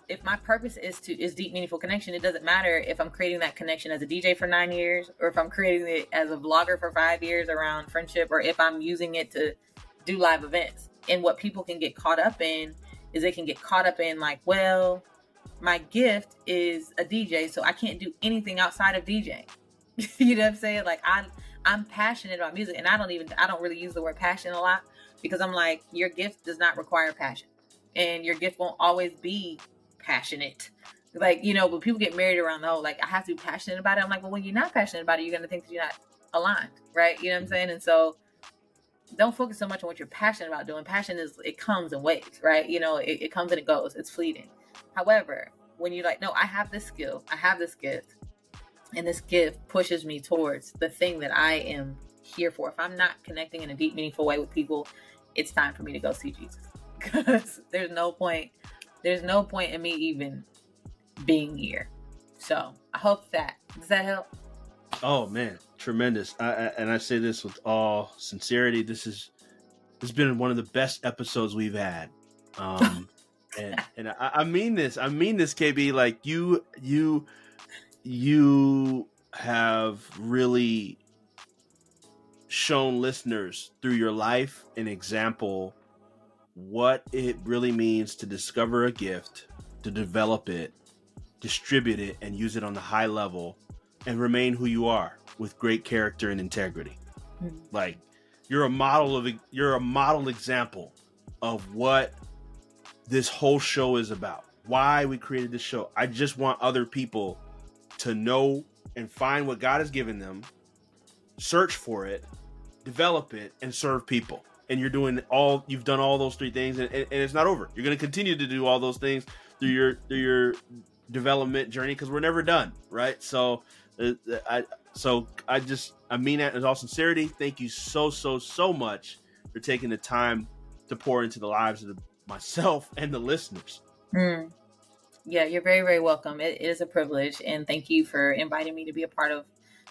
if my purpose is to is deep meaningful connection, it doesn't matter if I'm creating that connection as a DJ for nine years or if I'm creating it as a vlogger for five years around friendship or if I'm using it to do live events. And what people can get caught up in is they can get caught up in like, well, my gift is a DJ, so I can't do anything outside of DJing. you know what I'm saying? Like I'm I'm passionate about music and I don't even I don't really use the word passion a lot because I'm like your gift does not require passion. and your gift won't always be passionate. Like, you know, when people get married around the whole, like, I have to be passionate about it. I'm like, well, when you're not passionate about it, you're to think that you're not aligned, right? You know what I'm saying? And so don't focus so much on what you're passionate about doing. Passion is, it comes in waves, right? You know, it, it comes and it goes, it's fleeting. However, when you're like, no, I have this skill, I have this gift, and this gift pushes me towards the thing that I am here for. If I'm not connecting in a deep, meaningful way with people, it's time for me to go see Jesus. Because there's no point, there's no point in me even being here. So I hope that does that help. Oh man, tremendous! I, I, and I say this with all sincerity. This is this has been one of the best episodes we've had. Um, and and I, I mean this. I mean this, KB. Like you, you, you have really shown listeners through your life an example what it really means to discover a gift, to develop it, distribute it, and use it on the high level, and remain who you are with great character and integrity. Mm-hmm. Like you're a model of you're a model example of what this whole show is about. Why we created this show. I just want other people to know and find what God has given them, search for it, develop it, and serve people and you're doing all you've done all those three things and, and, it's not over you're going to continue to do all those things through your through your development journey because we're never done right so uh, i so i just i mean that in all sincerity thank you so so so much for taking the time to pour into the lives of the, myself and the listeners mm. yeah you're very very welcome it is a privilege and thank you for inviting me to be a part of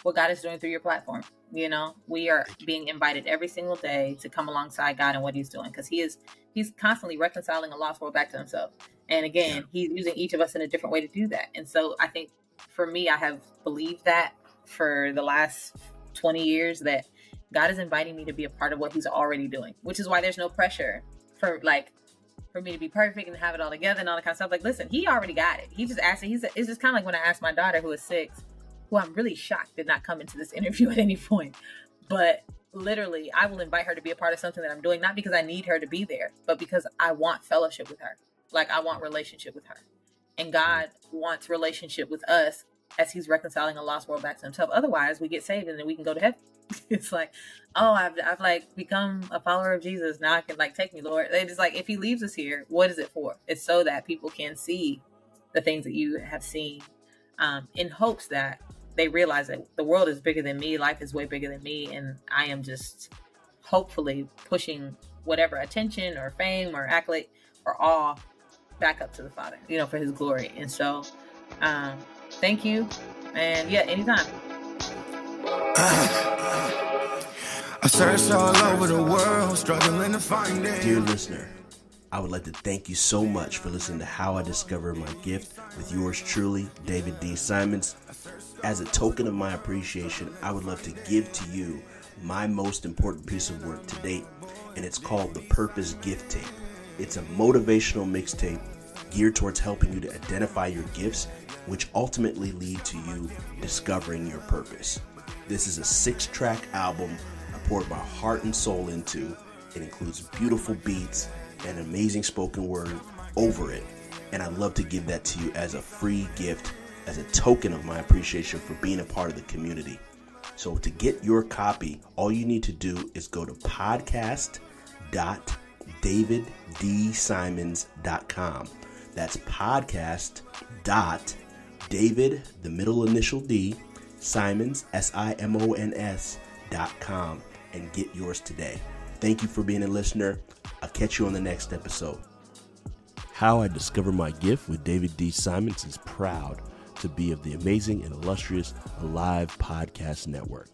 what god is doing through your platform you know, we are being invited every single day to come alongside God and what He's doing because He is He's constantly reconciling a lost world back to Himself. And again, He's using each of us in a different way to do that. And so I think for me, I have believed that for the last 20 years that God is inviting me to be a part of what He's already doing, which is why there's no pressure for like for me to be perfect and have it all together and all that kind of stuff. Like, listen, He already got it. He just asked. it. He's it's just kind of like when I asked my daughter who is six who I'm really shocked did not come into this interview at any point. But literally, I will invite her to be a part of something that I'm doing, not because I need her to be there, but because I want fellowship with her. Like I want relationship with her. And God wants relationship with us as he's reconciling a lost world back to himself. Otherwise, we get saved and then we can go to heaven. it's like, oh, I've, I've like become a follower of Jesus. Now I can like take me, Lord. They just like, if he leaves us here, what is it for? It's so that people can see the things that you have seen um, in hopes that they realize that the world is bigger than me, life is way bigger than me, and I am just hopefully pushing whatever attention or fame or accolade or awe back up to the Father, you know, for His glory. And so, um, thank you, and yeah, anytime. I searched all over the world, struggling to find it. Dear listener. I would like to thank you so much for listening to How I Discovered My Gift with yours truly, David D. Simons. As a token of my appreciation, I would love to give to you my most important piece of work to date, and it's called the Purpose Gift Tape. It's a motivational mixtape geared towards helping you to identify your gifts, which ultimately lead to you discovering your purpose. This is a six track album I poured my heart and soul into. It includes beautiful beats and amazing spoken word over it. And I'd love to give that to you as a free gift, as a token of my appreciation for being a part of the community. So to get your copy, all you need to do is go to podcast.daviddsimons.com. That's podcast dot David, the middle initial D, Simons, S I M O N S dot com, and get yours today. Thank you for being a listener. I'll catch you on the next episode. How I Discover My Gift with David D. Simons is proud to be of the amazing and illustrious Alive Podcast Network.